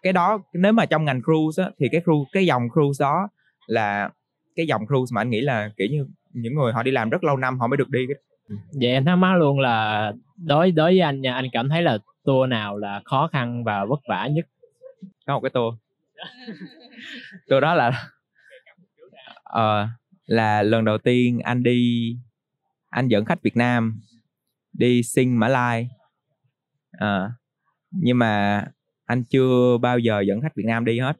cái đó nếu mà trong ngành cruise á thì cái cruise cái dòng cruise đó là cái dòng cruise mà anh nghĩ là kiểu như những người họ đi làm rất lâu năm họ mới được đi vậy em thắc mắc luôn là đối đối với anh nha anh cảm thấy là tour nào là khó khăn và vất vả nhất? Có một cái tour. Tour đó là uh, là lần đầu tiên anh đi anh dẫn khách Việt Nam đi sinh Mã Lai. Uh, nhưng mà anh chưa bao giờ dẫn khách Việt Nam đi hết.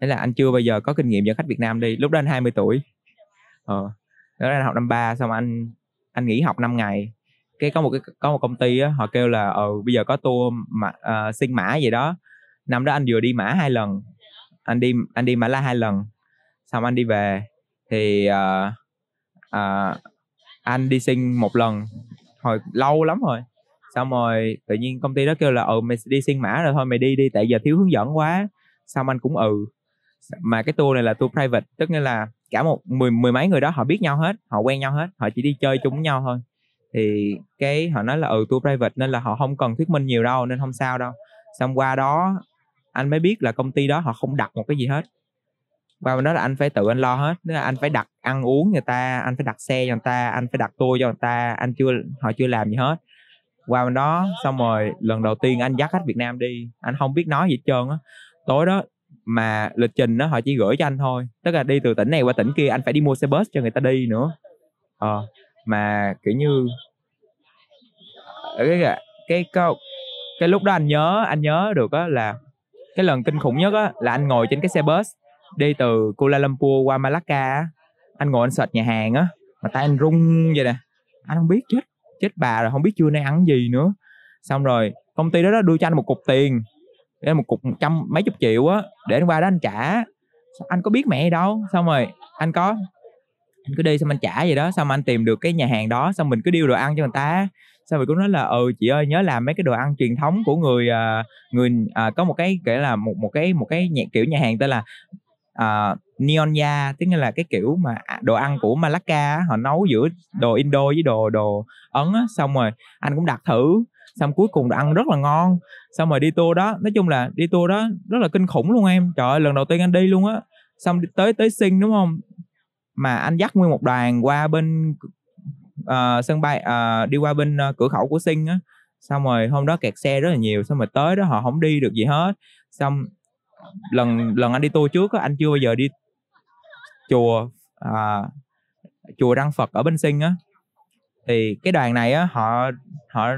Thế là anh chưa bao giờ có kinh nghiệm dẫn khách Việt Nam đi. Lúc đó anh 20 tuổi. Ờ đó anh học năm ba xong anh anh nghỉ học 5 ngày. Cái có một cái có một công ty á họ kêu là ờ bây giờ có tour mà uh, xin mã gì đó. Năm đó anh vừa đi mã hai lần. Anh đi anh đi mã la hai lần. Xong anh đi về. Thì uh, uh, anh đi xin một lần. Hồi lâu lắm rồi. Xong rồi tự nhiên công ty đó kêu là ừ mày đi xin mã rồi thôi mày đi đi tại giờ thiếu hướng dẫn quá. Xong anh cũng ừ. Mà cái tour này là tour private tức nghĩa là cả một mười mười mấy người đó họ biết nhau hết, họ quen nhau hết, họ chỉ đi chơi chung với nhau thôi. Thì cái họ nói là ừ tour private nên là họ không cần thuyết minh nhiều đâu, nên không sao đâu. Xong qua đó, anh mới biết là công ty đó họ không đặt một cái gì hết. Qua bên đó là anh phải tự anh lo hết, tức là anh phải đặt ăn uống người ta, anh phải đặt xe cho người ta, anh phải đặt tour cho người ta, anh chưa, họ chưa làm gì hết. Qua bên đó, xong rồi lần đầu tiên anh dắt khách Việt Nam đi, anh không biết nói gì hết trơn á. Tối đó mà lịch trình đó họ chỉ gửi cho anh thôi. Tức là đi từ tỉnh này qua tỉnh kia anh phải đi mua xe bus cho người ta đi nữa. Ờ mà kiểu như ờ, cái cái cái cái, lúc đó anh nhớ anh nhớ được á là cái lần kinh khủng nhất á là anh ngồi trên cái xe bus đi từ Kuala Lumpur qua Malacca á. Anh ngồi anh sệt nhà hàng á mà tay anh run vậy nè. Anh không biết chết chết bà rồi không biết trưa nay ăn gì nữa. Xong rồi công ty đó, đó đưa cho anh một cục tiền để một cục một trăm mấy chục triệu á để anh qua đó anh trả. Anh có biết mẹ đâu? Xong rồi anh có anh cứ đi xong anh trả vậy đó. Xong anh tìm được cái nhà hàng đó xong mình cứ điêu đồ ăn cho người ta. Xong rồi cũng nói là ừ chị ơi nhớ làm mấy cái đồ ăn truyền thống của người à, người à, có một cái kể là một một cái một cái nhạc kiểu nhà hàng tên là Ờ, uh, Nyonya tức là cái kiểu mà à, đồ ăn của Malacca họ nấu giữa đồ Indo với đồ đồ Ấn á xong rồi anh cũng đặt thử xong cuối cùng đồ ăn rất là ngon xong rồi đi tour đó nói chung là đi tour đó rất là kinh khủng luôn em trời ơi lần đầu tiên anh đi luôn á xong tới tới sinh đúng không? Mà anh dắt nguyên một đoàn qua bên uh, sân bay uh, đi qua bên uh, cửa khẩu của sinh á xong rồi hôm đó kẹt xe rất là nhiều xong rồi tới đó họ không đi được gì hết xong lần lần anh đi tour trước á anh chưa bao giờ đi chùa à, chùa Đăng Phật ở bên Sinh á. Thì cái đoàn này á họ họ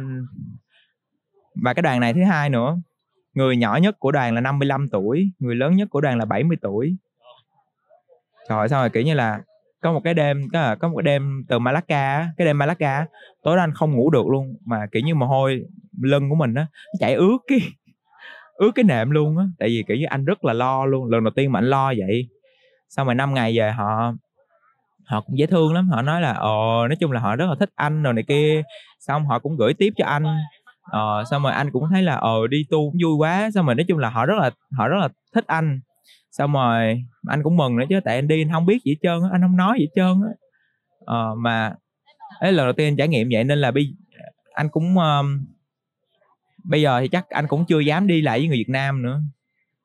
và cái đoàn này thứ hai nữa người nhỏ nhất của đoàn là 55 tuổi người lớn nhất của đoàn là 70 tuổi. Trời sao rồi kiểu như là có một cái đêm có, có một cái đêm từ Malacca cái đêm Malacca tối đó anh không ngủ được luôn mà kiểu như mồ hôi lưng của mình á chạy ướt cái ướt cái nệm luôn á. Tại vì kiểu như anh rất là lo luôn lần đầu tiên mà anh lo vậy. Xong rồi năm ngày về họ họ cũng dễ thương lắm. Họ nói là ồ nói chung là họ rất là thích anh rồi này kia. Xong họ cũng gửi tiếp cho anh. Ờ xong rồi anh cũng thấy là ờ đi tu cũng vui quá. Xong rồi nói chung là họ rất là họ rất là thích anh. Xong rồi anh cũng mừng nữa chứ tại anh đi anh không biết gì hết trơn anh không nói gì hết trơn á. Ờ, mà ấy lần đầu tiên anh trải nghiệm vậy nên là bây anh cũng um, bây giờ thì chắc anh cũng chưa dám đi lại với người Việt Nam nữa.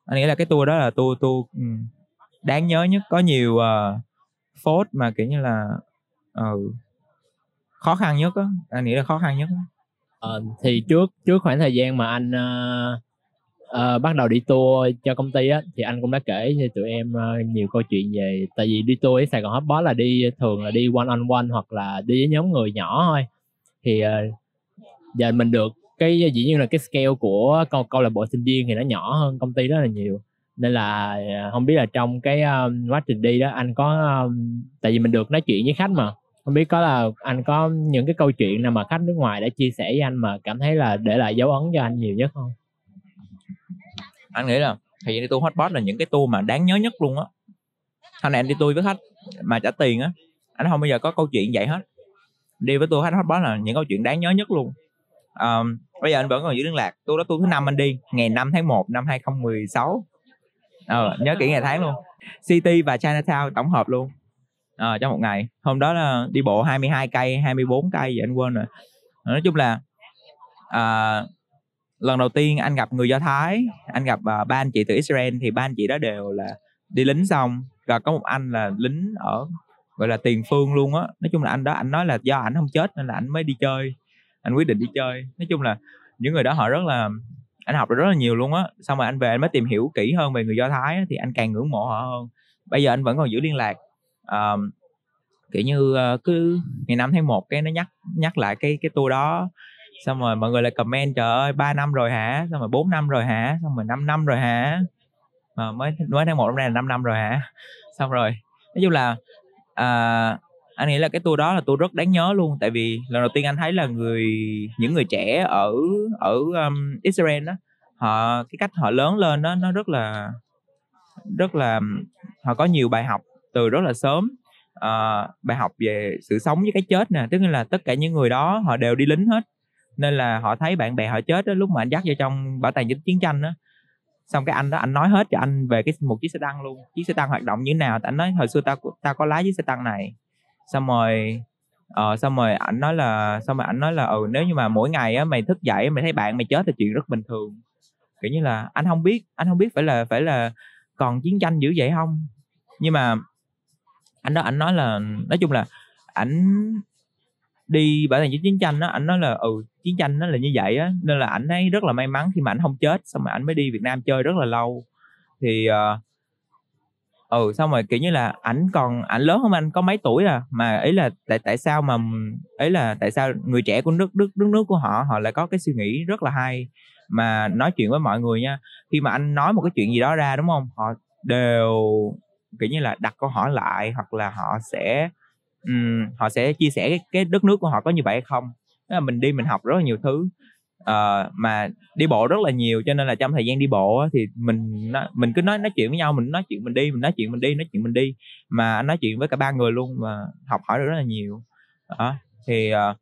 Anh nghĩ là cái tour đó là tour tour um, đáng nhớ nhất. Có nhiều uh, phốt mà kiểu như là uh, khó khăn nhất á. Anh nghĩ là khó khăn nhất Ờ, thì trước trước khoảng thời gian mà anh uh, uh, bắt đầu đi tour cho công ty á thì anh cũng đã kể cho tụi em uh, nhiều câu chuyện về tại vì đi tour ở Sài Gòn Hot là đi thường là đi one on one hoặc là đi với nhóm người nhỏ thôi. Thì uh, giờ mình được cái dĩ nhiên là cái scale của câu câu lạc bộ sinh viên thì nó nhỏ hơn công ty rất là nhiều. Nên là à, không biết là trong cái um, quá trình đi đó anh có um, tại vì mình được nói chuyện với khách mà. Không biết có là anh có những cái câu chuyện nào mà khách nước ngoài đã chia sẻ với anh mà cảm thấy là để lại dấu ấn cho anh nhiều nhất không? Anh nghĩ là thì đi tour hotpot là những cái tour mà đáng nhớ nhất luôn á. Hôm nay anh đi tour với khách mà trả tiền á anh không bao giờ có câu chuyện vậy hết. Đi với tour khách hotpot là những câu chuyện đáng nhớ nhất luôn um, bây giờ anh vẫn còn giữ liên lạc. Tour đó tour thứ năm anh đi ngày 5 tháng 1 năm 2016 ờ, nhớ kỹ ngày tháng luôn. City và Chinatown tổng hợp luôn. Ờ, trong một ngày. Hôm đó là đi bộ 22 cây 24 cây vậy anh quên rồi. Nói chung là à, lần đầu tiên anh gặp người do thái anh gặp uh, ba anh chị từ israel thì ba anh chị đó đều là đi lính xong. Và có một anh là lính ở gọi là tiền phương luôn á. Nói chung là anh đó anh nói là do ảnh không chết nên là anh mới đi chơi anh quyết định đi chơi. Nói chung là những người đó họ rất là anh học được rất là nhiều luôn á. Xong rồi anh về anh mới tìm hiểu kỹ hơn về người do thái á, thì anh càng ngưỡng mộ họ hơn. Bây giờ anh vẫn còn giữ liên lạc um, kiểu như uh, cứ ngày 5 tháng 1 cái nó nhắc nhắc lại cái cái tour đó. Xong rồi mọi người lại comment trời ơi ba năm rồi hả? Xong rồi bốn năm rồi hả? Xong rồi năm năm rồi hả? Mà mới mới tháng một năm nay là năm năm rồi hả? Xong rồi nói chung là à, anh nghĩ là cái tour đó là tour rất đáng nhớ luôn tại vì lần đầu tiên anh thấy là người những người trẻ ở ở um, Israel đó họ cái cách họ lớn lên đó nó rất là rất là um, họ có nhiều bài học từ rất là sớm. Uh, bài học về sự sống với cái chết nè tức là tất cả những người đó họ đều đi lính hết. Nên là họ thấy bạn bè họ chết đó, lúc mà anh dắt vào trong bảo tàng chiến tranh đó xong cái anh đó anh nói hết cho anh về cái một chiếc xe tăng luôn. Chiếc xe tăng hoạt động như thế nào? Anh nói hồi xưa tao tao có lái chiếc xe tăng này xong rồi ờ xong rồi ảnh nói là xong rồi ảnh nói là ừ nếu như mà mỗi ngày á mày thức dậy mày thấy bạn mày chết là chuyện rất bình thường. Kiểu như là anh không biết anh không biết phải là phải là còn chiến tranh dữ vậy không? Nhưng mà anh đó ảnh nói là nói chung là ảnh đi bảo tàng chiến tranh đó ảnh nói là ừ chiến tranh nó là như vậy á nên là ảnh thấy rất là may mắn khi mà ảnh không chết xong mà ảnh mới đi Việt Nam chơi rất là lâu. Thì uh, ừ xong rồi kiểu như là ảnh còn ảnh lớn hơn anh có mấy tuổi à? Mà ấy là tại tại sao mà ấy là tại sao người trẻ của nước nước nước nước của họ họ lại có cái suy nghĩ rất là hay mà nói chuyện với mọi người nha. Khi mà anh nói một cái chuyện gì đó ra đúng không? Họ đều kiểu như là đặt câu hỏi lại hoặc là họ sẽ um, họ sẽ chia sẻ cái, cái đất nước của họ có như vậy hay không? Là mình đi mình học rất là nhiều thứ uh, mà đi bộ rất là nhiều cho nên là trong thời gian đi bộ thì mình mình cứ nói nói chuyện với nhau mình nói chuyện mình đi mình nói chuyện mình đi nói chuyện mình đi. Mà anh nói chuyện với cả ba người luôn mà học hỏi được rất là nhiều. Đó thì uh,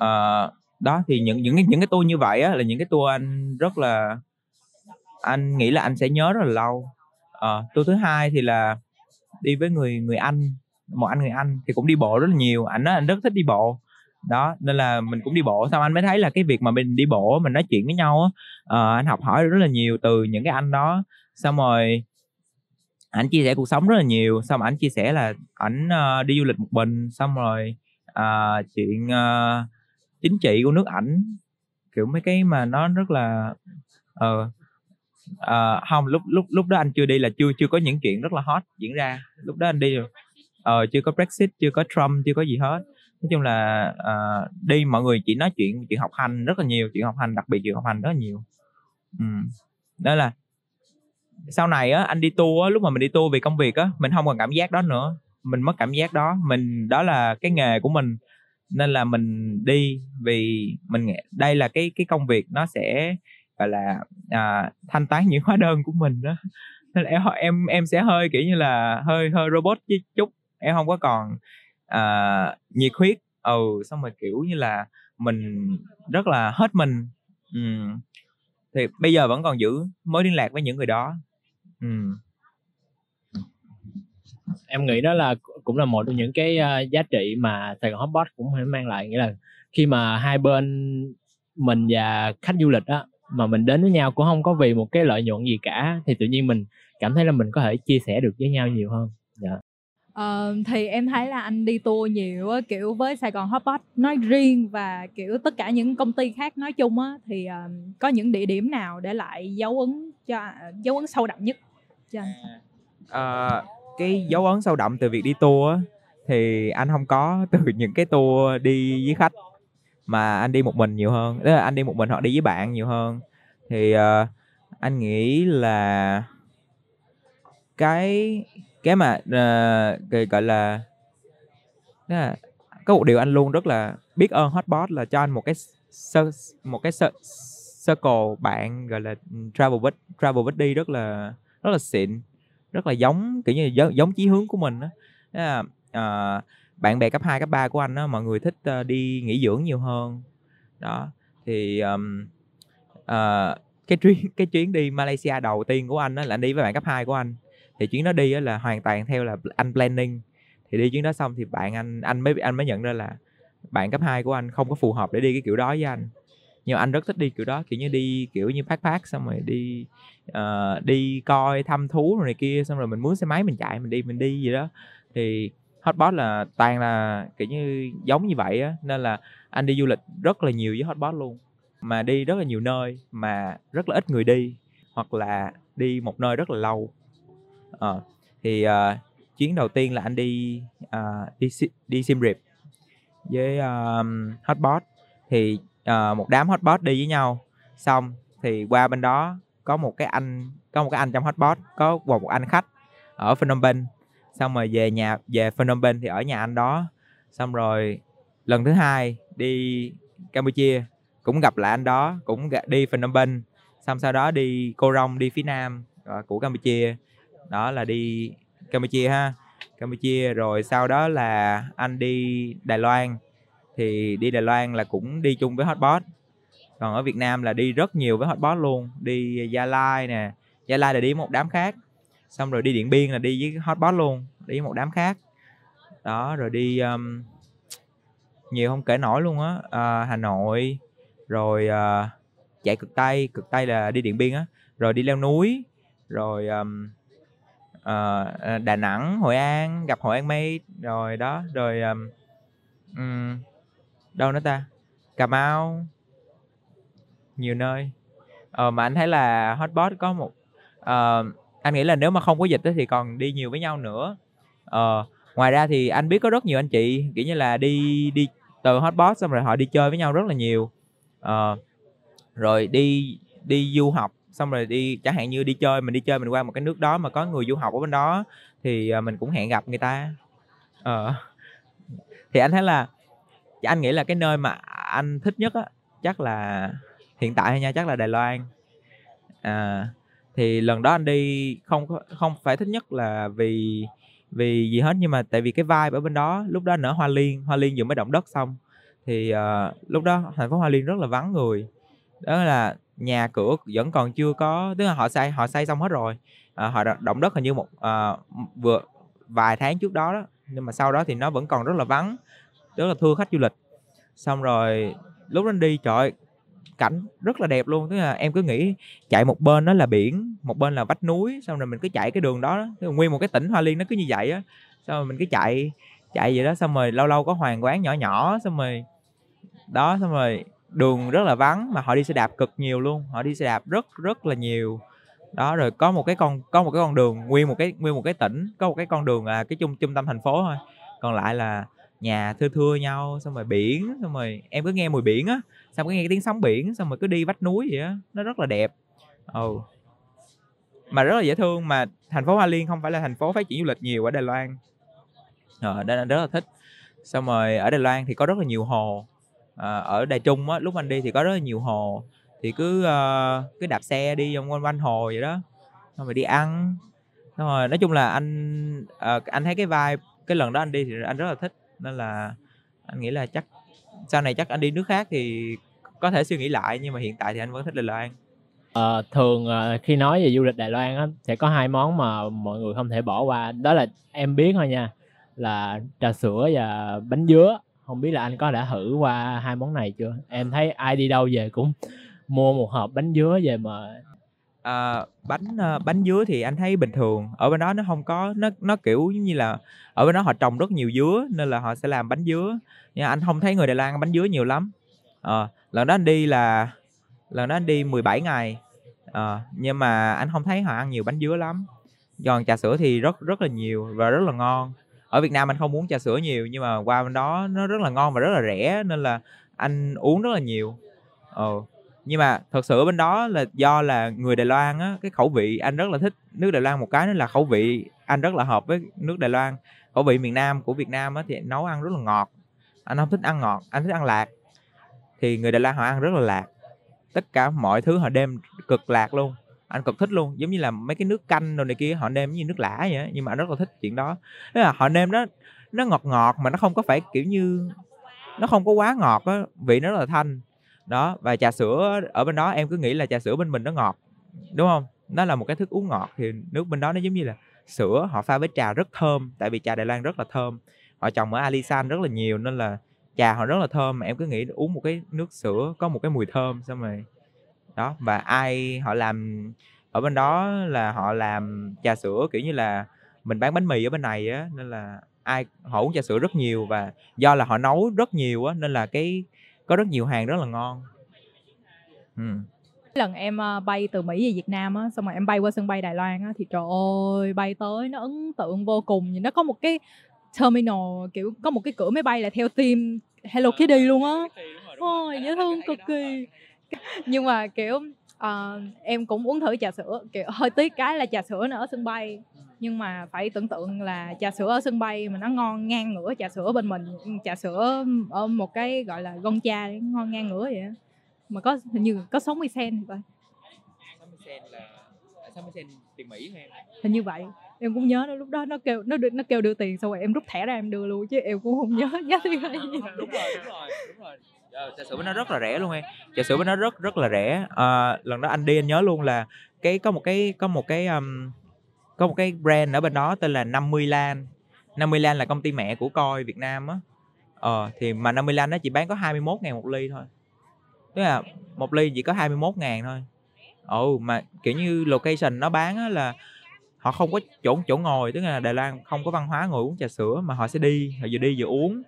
uh, đó thì những những những cái tour như vậy á là những cái tour anh rất là anh nghĩ là anh sẽ nhớ rất là lâu. Uh, tour thứ hai thì là đi với người người anh một anh người anh thì cũng đi bộ rất là nhiều. Anh nói anh rất thích đi bộ đó nên là mình cũng đi bộ. Xong anh mới thấy là cái việc mà mình đi bộ mình nói chuyện với nhau á uh, anh học hỏi rất là nhiều từ những cái anh đó. Xong rồi anh chia sẻ cuộc sống rất là nhiều. Xong anh chia sẻ là ảnh uh, đi du lịch một mình. Xong rồi uh, chuyện uh, chính trị của nước ảnh. Kiểu mấy cái mà nó rất là ờ uh, uh, không lúc lúc lúc đó anh chưa đi là chưa chưa có những chuyện rất là hot diễn ra. Lúc đó anh đi rồi ờ uh, chưa có brexit chưa có trump chưa có gì hết nói chung là uh, đi mọi người chỉ nói chuyện chuyện học hành rất là nhiều chuyện học hành đặc biệt chuyện học hành rất là nhiều ừ. đó là sau này á anh đi tour á lúc mà mình đi tour vì công việc á mình không còn cảm giác đó nữa mình mất cảm giác đó mình đó là cái nghề của mình nên là mình đi vì mình đây là cái cái công việc nó sẽ gọi là à, thanh toán những hóa đơn của mình đó nên là em em em sẽ hơi kiểu như là hơi hơi robot chứ chút em không có còn uh, nhiệt huyết ừ xong rồi kiểu như là mình rất là hết mình ừ. thì bây giờ vẫn còn giữ mối liên lạc với những người đó ừ. em nghĩ đó là cũng là một trong những cái uh, giá trị mà Sài Gòn Hotbot cũng phải mang lại nghĩa là khi mà hai bên mình và khách du lịch á mà mình đến với nhau cũng không có vì một cái lợi nhuận gì cả thì tự nhiên mình cảm thấy là mình có thể chia sẻ được với nhau nhiều hơn dạ Ờ, thì em thấy là anh đi tour nhiều á, kiểu với Sài Gòn Hotpot nói riêng và kiểu tất cả những công ty khác nói chung á thì uh, có những địa điểm nào để lại dấu ấn cho dấu ấn sâu đậm nhất cho anh? À, ờ, cái dấu ấn sâu đậm từ việc đi tour á thì anh không có từ những cái tour đi với khách mà anh đi một mình nhiều hơn. tức là anh đi một mình hoặc đi với bạn nhiều hơn. Thì uh, anh nghĩ là cái cái mà uh, gọi là là có một điều anh luôn rất là biết ơn hotbot là cho anh một cái một cái circle bạn gọi là ừ, travel buddy, travel buddy rất là rất là xịn rất là giống kiểu như giống, giống chí hướng của mình đó là uh, bạn bè cấp 2, cấp 3 của anh đó mọi người thích uh, đi nghỉ dưỡng nhiều hơn. Đó thì um, uh, cái chuyến cái chuyến đi Malaysia đầu tiên của anh đó là anh đi với bạn cấp 2 của anh thì chuyến đó đi là hoàn toàn theo là anh planning. Thì đi chuyến đó xong thì bạn anh anh mới anh mới nhận ra là bạn cấp 2 của anh không có phù hợp để đi cái kiểu đó với anh. Nhưng mà anh rất thích đi kiểu đó kiểu như đi kiểu như phát phát xong rồi đi uh, đi coi thăm thú rồi này kia xong rồi mình muốn xe máy mình chạy mình đi mình đi gì đó. Thì hotbot là toàn là kiểu như giống như vậy á nên là anh đi du lịch rất là nhiều với hotbot luôn. Mà đi rất là nhiều nơi mà rất là ít người đi hoặc là đi một nơi rất là lâu à, thì uh, chuyến đầu tiên là anh đi uh, đi đi sim rip với um, hotbot. Thì uh, một đám hotbot đi với nhau. Xong thì qua bên đó có một cái anh có một cái anh trong hotbot có một, một anh khách ở Phnom Penh. Xong rồi về nhà về Phnom Penh thì ở nhà anh đó. Xong rồi lần thứ hai đi Campuchia cũng gặp lại anh đó cũng đi Phnom Penh. Xong sau đó đi Cô Rong đi phía nam của Campuchia đó là đi Campuchia ha. Campuchia rồi sau đó là anh đi Đài Loan. Thì đi Đài Loan là cũng đi chung với Hotbot. Còn ở Việt Nam là đi rất nhiều với Hotbot luôn. Đi Gia Lai nè. Gia Lai là đi một đám khác. Xong rồi đi Điện Biên là đi với Hotbot luôn. Đi với một đám khác. Đó rồi đi um, nhiều không kể nổi luôn á. À, Hà Nội rồi uh, chạy cực tây. Cực tây là đi điện biên á. Rồi đi leo núi. Rồi um, uh, đà nẵng hội an gặp hội an mây rồi đó rồi um, um, đâu nữa ta? Cà mau. Nhiều nơi. Ờ, mà anh thấy là hotbot có một uh, anh nghĩ là nếu mà không có dịch thì còn đi nhiều với nhau nữa. Ờ, ngoài ra thì anh biết có rất nhiều anh chị kiểu như là đi đi từ hotbot xong rồi họ đi chơi với nhau rất là nhiều. Uh, rồi đi đi du học xong rồi đi chẳng hạn như đi chơi mình đi chơi mình qua một cái nước đó mà có người du học ở bên đó thì ờ, mình cũng hẹn gặp người ta. Ờ. Thì anh thấy là anh nghĩ là cái nơi mà anh thích nhất á chắc là hiện tại nha chắc là Đài Loan. À, thì lần đó anh đi không không phải thích nhất là vì vì gì hết nhưng mà tại vì cái vibe ở bên đó lúc đó nở hoa liên hoa liên vừa mới động đất xong. Thì uh, lúc đó thành phố Hoa Liên rất là vắng người. Đó là nhà cửa vẫn còn chưa có tức là họ xây họ xây xong hết rồi. À, họ động đất hình như một à, vừa vài tháng trước đó đó nhưng mà sau đó thì nó vẫn còn rất là vắng rất là thưa khách du lịch. Xong rồi lúc đó đi trời cảnh rất là đẹp luôn tức là em cứ nghĩ chạy một bên đó là biển một bên là vách núi xong rồi mình cứ chạy cái đường đó, đó. Tức là nguyên một cái tỉnh hoa liên nó cứ như vậy á. Xong rồi mình cứ chạy chạy vậy đó xong rồi lâu lâu có hoàng quán nhỏ nhỏ xong rồi đó xong rồi đường rất là vắng mà họ đi xe đạp cực nhiều luôn. Họ đi xe đạp rất rất là nhiều. Đó, rồi có một cái con, có một cái con đường nguyên một cái, nguyên một cái tỉnh, có một cái con đường là cái trung trung tâm thành phố thôi. Còn lại là nhà thưa thưa nhau, xong rồi biển, xong rồi em cứ nghe mùi biển á, xong cứ nghe cái tiếng sóng biển, xong rồi cứ đi vách núi vậy á, nó rất là đẹp. Ừ mà rất là dễ thương mà thành phố Hoa Liên không phải là thành phố phát triển du lịch nhiều ở Đài Loan. Ờ nên rất là thích. Xong rồi ở Đài Loan thì có rất là nhiều hồ à, ở Đài Trung á lúc anh đi thì có rất là nhiều hồ. Thì cứ uh, cứ đạp xe đi vòng quanh quanh hồ vậy đó. Xong rồi đi ăn. Xong rồi nói chung là anh uh, anh thấy cái vai cái lần đó anh đi thì anh rất là thích. Nên là anh nghĩ là chắc sau này chắc anh đi nước khác thì có thể suy nghĩ lại nhưng mà hiện tại thì anh vẫn thích Đài Loan. Ờ, thường ờ, khi nói về du lịch Đài Loan á, sẽ có hai món mà mọi người không thể bỏ qua. Đó là em biết thôi nha là trà sữa và bánh dứa không biết là anh có đã thử qua hai món này chưa? Em thấy ai đi đâu về cũng mua một hộp bánh dứa về mà. À, bánh à, bánh dứa thì anh thấy bình thường. Ở bên đó nó không có nó nó kiểu như là ở bên đó họ trồng rất nhiều dứa nên là họ sẽ làm bánh dứa. Nhưng anh không thấy người Đài Loan ăn bánh dứa nhiều lắm. À, lần đó anh đi là lần đó anh đi 17 ngày. À, nhưng mà anh không thấy họ ăn nhiều bánh dứa lắm. Còn trà sữa thì rất rất là nhiều và rất là ngon ở Việt Nam anh không uống trà sữa nhiều, nhưng mà qua bên đó nó rất là ngon và rất là rẻ, nên là anh uống rất là nhiều. Ờ nhưng mà thật sự bên đó là do là người Đài Loan á, cái khẩu vị anh rất là thích nước Đài Loan một cái nữa là khẩu vị anh rất là hợp với nước Đài Loan. Khẩu vị miền Nam của Việt Nam á thì nấu ăn rất là ngọt, anh không thích ăn ngọt, anh thích ăn lạc. Thì người Đài Loan họ ăn rất là lạc, tất cả mọi thứ họ đem cực lạc luôn anh cực thích luôn, giống như là mấy cái nước canh rồi này kia, họ nêm như nước lã vậy đó. nhưng mà anh rất là thích chuyện đó. Thế là họ nêm nó nó ngọt ngọt mà nó không có phải, kiểu như, nó không có quá ngọt á, vị nó rất là thanh. Đó, và trà sữa ở bên đó, em cứ nghĩ là trà sữa bên mình nó ngọt, đúng không? Nó là một cái thức uống ngọt thì nước bên đó nó giống như là sữa, họ pha với trà rất thơm, tại vì trà Đài Loan rất là thơm. Họ trồng ở Alisan rất là nhiều nên là trà họ rất là thơm, mà em cứ nghĩ uống một cái nước sữa có một cái mùi thơm, xong rồi đó và ai họ làm ở bên đó là họ làm trà sữa kiểu như là mình bán bánh mì ở bên này á nên là ai họ uống trà sữa rất nhiều và do là họ nấu rất nhiều á nên là cái có rất nhiều hàng rất là ngon ừ. lần em ờ, bay từ Mỹ về Việt Nam á xong rồi em bay qua sân bay Đài Loan á thì trời ơi bay tới nó ấn tượng vô cùng nó có một cái terminal kiểu có một cái cửa máy bay là theo team Hello Kitty luôn á ôi dễ thương cực kỳ nhưng mà kiểu uh, em cũng uống thử trà sữa kiểu hơi tiếc cái là trà sữa nó ở sân bay. Nhưng mà phải tưởng tượng là trà sữa ở sân bay mà nó ngon ngang ngửa trà sữa bên mình trà sữa ở một cái gọi là gông cha ngon ngang ngửa vậy mà có hình như có 60 cent thì phải. 60 cent là 60 cent tiền Mỹ hay hình như vậy. Em cũng nhớ nó lúc đó nó kêu nó nó kêu đưa tiền xong rồi em rút thẻ ra em đưa luôn chứ em cũng không nhớ. Giá tiền là gì đúng rồi đúng rồi đúng rồi trà sữa bên nó rất là rẻ luôn em. Trà sữa bên nó rất rất là rẻ. À, lần đó anh đi anh nhớ luôn là cái có một cái có một cái um, có một cái brand ở bên đó tên là 50 Lan 50 Lan là công ty mẹ của coi Việt Nam á. Ờ thì mà 50 Lan nó chỉ bán có 21 ngàn một ly thôi. Tức là một ly chỉ có 21 ngàn thôi. Ồ mà kiểu như location nó bán á là họ không có chỗ chỗ ngồi tức là Đài Loan không có văn hóa ngồi uống trà sữa mà họ sẽ đi họ vừa đi vừa uống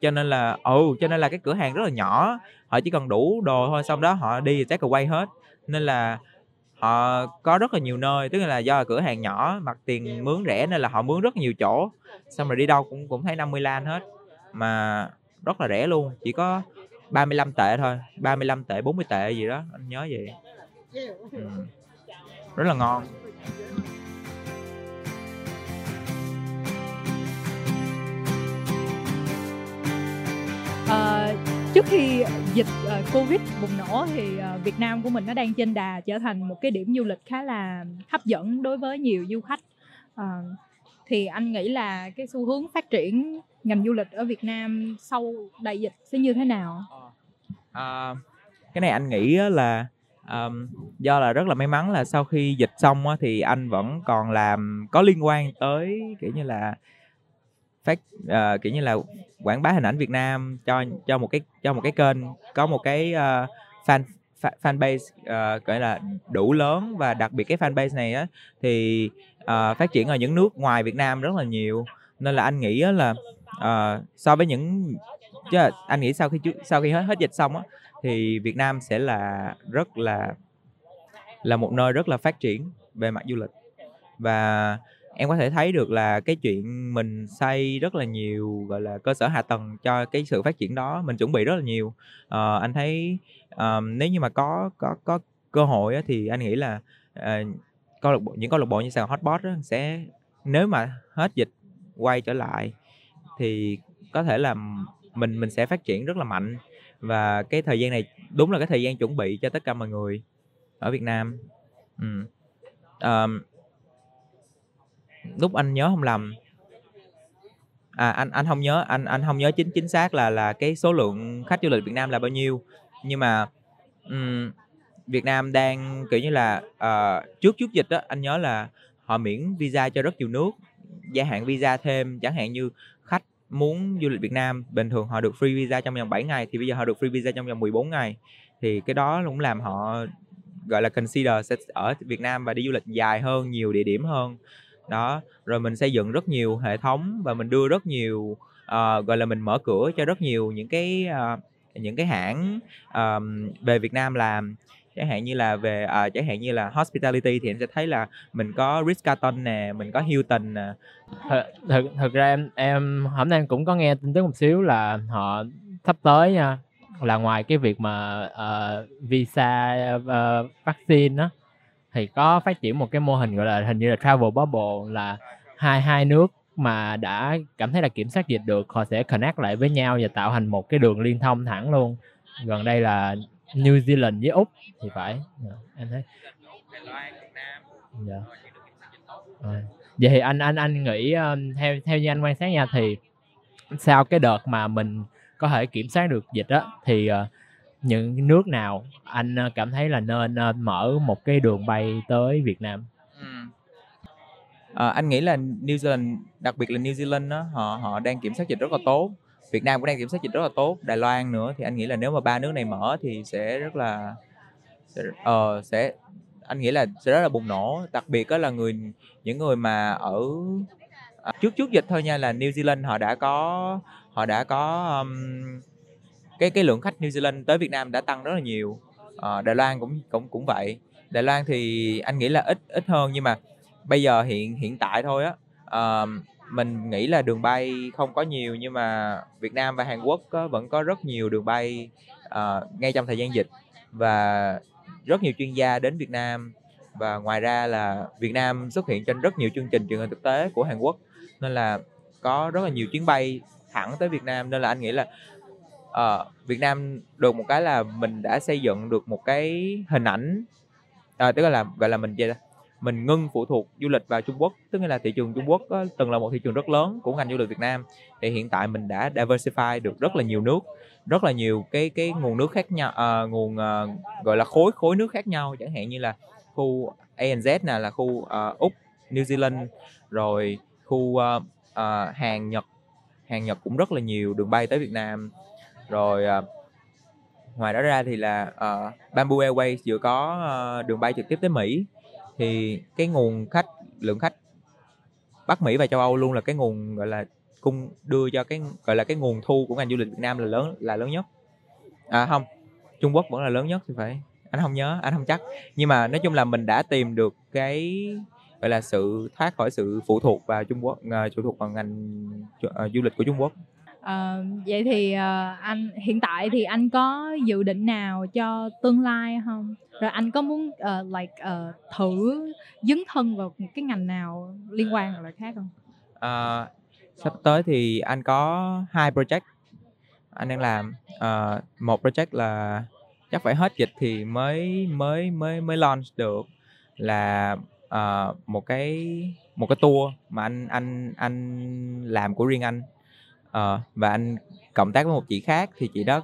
cho nên là ồ cho nên là cái cửa hàng rất là nhỏ họ chỉ cần đủ đồ thôi xong đó họ đi take away hết. Nên là họ có rất là nhiều nơi tức là do cửa hàng nhỏ mặt tiền mướn rẻ nên là họ mướn rất nhiều chỗ. Xong rồi đi đâu cũng cũng thấy 50 lan hết mà rất là rẻ luôn chỉ có 35 tệ thôi 35 tệ 40 tệ gì đó anh nhớ vậy. Ừ. rất là ngon à, trước khi dịch uh, covid bùng nổ thì uh, Việt Nam của mình nó đang trên đà trở thành một cái điểm du lịch khá là hấp dẫn đối với nhiều du khách uh, thì anh nghĩ là cái xu hướng phát triển ngành du lịch ở Việt Nam sau đại dịch sẽ như thế nào? À, cái này anh nghĩ là um, do là rất là may mắn là sau khi dịch xong á, thì anh vẫn còn làm có liên quan tới kiểu như là phát uh, kiểu như là quảng bá hình ảnh Việt Nam cho cho một cái cho một cái kênh có một cái uh, fan fanbase uh, ờ, gọi là đủ lớn và đặc biệt cái fanbase này á thì uh, phát triển ở những nước ngoài Việt Nam rất là nhiều. Nên là anh nghĩ là uh, so với những chứ anh nghĩ sau khi sau khi hết hết dịch xong á thì Việt Nam sẽ là rất là là một nơi rất là phát triển về mặt du lịch. Và em có thể thấy được là cái chuyện mình xây rất là nhiều gọi là cơ sở hạ tầng cho cái sự phát triển đó mình chuẩn bị rất là nhiều. À, anh thấy um, nếu như mà có có có cơ hội á, thì anh nghĩ là uh, câu lạc bộ những câu lạc bộ như sàn hotbot á, sẽ nếu mà hết dịch quay trở lại thì có thể là mình mình sẽ phát triển rất là mạnh. Và cái thời gian này đúng là cái thời gian chuẩn bị cho tất cả mọi người ở Việt Nam. Ừ. um, lúc anh nhớ không lầm. À anh anh không nhớ anh anh không nhớ chính chính xác là là cái số lượng khách du lịch Việt Nam là bao nhiêu. Nhưng mà um, Việt Nam đang kiểu như là uh, trước trước dịch đó anh nhớ là họ miễn visa cho rất nhiều nước gia hạn visa thêm. Chẳng hạn như khách muốn du lịch Việt Nam bình thường họ được free visa trong vòng 7 ngày thì bây giờ họ được free visa trong vòng 14 ngày. Thì cái đó cũng làm họ gọi là consider sẽ ở Việt Nam và đi du lịch dài hơn nhiều địa điểm hơn đó rồi mình xây dựng rất nhiều hệ thống và mình đưa rất nhiều uh, gọi là mình mở cửa cho rất nhiều những cái uh, những cái hãng um, về Việt Nam làm. Chẳng hạn như là về uh, chẳng hạn như là hospitality thì em sẽ thấy là mình có Ritz Carlton nè mình có Hilton nè. Thật thực, thực ra em em hôm nay cũng có nghe tin tức một xíu là họ sắp tới nha là ngoài cái việc mà uh, visa uh, vaccine đó thì có phát triển một cái mô hình gọi là hình như là travel bubble là hai hai nước mà đã cảm thấy là kiểm soát dịch được họ sẽ connect lại với nhau và tạo thành một cái đường liên thông thẳng luôn gần đây là New Zealand với úc thì phải yeah, em thấy dạ. yeah. À. vậy thì anh anh anh nghĩ um, theo theo như anh quan sát nha thì sau cái đợt mà mình có thể kiểm soát được dịch đó thì uh, những nước nào anh ờ, cảm thấy là nên ờ, mở một cái đường bay tới Việt Nam? À, anh nghĩ là New Zealand đặc biệt là New Zealand đó họ họ đang kiểm soát dịch rất là tốt. Việt Nam cũng đang kiểm soát dịch rất là tốt. Đài Loan nữa thì anh nghĩ là nếu mà ba nước này mở thì sẽ rất là sẽ, uh, sẽ anh nghĩ là sẽ rất là bùng nổ. Đặc biệt đó là người những người mà ở à, trước trước dịch thôi nha là New Zealand họ đã có họ đã có um, cái cái lượng khách New Zealand tới Việt Nam đã tăng rất là nhiều. À, Đài Loan cũng cũng cũng vậy. Đài Loan thì anh nghĩ là ít ít hơn nhưng mà bây giờ hiện hiện tại thôi á à, mình nghĩ là đường bay không có nhiều nhưng mà Việt Nam và Hàn Quốc có, vẫn có rất nhiều đường bay ờ, ngay trong thời gian dịch và rất nhiều chuyên gia đến Việt Nam và ngoài ra là Việt Nam xuất hiện trên rất nhiều chương trình truyền hình thực tế của Hàn Quốc. Nên là có rất là nhiều chuyến bay thẳng tới Việt Nam. Nên là anh nghĩ là uh, Việt Nam được một cái là mình đã xây dựng được một cái hình ảnh à, tức là gọi là mình gì mình ngưng phụ thuộc du lịch vào Trung Quốc tức là thị trường Trung Quốc á, từng là một thị trường rất lớn của ngành du lịch Việt Nam. Thì hiện tại mình đã diversify được rất là nhiều nước rất là nhiều cái cái nguồn nước khác nhau à, nguồn à, gọi là khối khối nước khác nhau. Chẳng hạn như là khu ANZ nè là khu uh, úc New Zealand rồi khu uh, uh, Hàn Nhật. Hàn Nhật cũng rất là nhiều đường bay tới Việt Nam rồi uh, ngoài đó ra thì là uh, Bamboo Airways vừa có uh, đường bay trực tiếp tới Mỹ. Thì cái nguồn khách lượng khách Bắc Mỹ và châu Âu luôn là cái nguồn gọi là cung đưa cho cái gọi là cái nguồn thu của ngành du lịch Việt Nam là lớn là lớn nhất. À không Trung Quốc vẫn là lớn nhất thì phải. Anh không nhớ anh không chắc. Nhưng mà nói chung là mình đã tìm được cái gọi là sự thoát khỏi sự phụ thuộc vào Trung Quốc uh, phụ thuộc vào ngành uh, du lịch của Trung Quốc. Ờ, vậy thì ờ, anh hiện tại thì anh có dự định nào cho tương lai không? Rồi anh có muốn uh, like uh, thử dấn thân vào một cái ngành nào liên quan hoặc là khác không? Ờ, sắp tới thì anh có hai project anh đang làm Ờ, một project là chắc phải hết dịch thì mới mới mới mới launch được là uh, một cái một cái tour mà anh anh anh làm của riêng anh Ờ, và anh cộng tác với một chị khác thì chị đó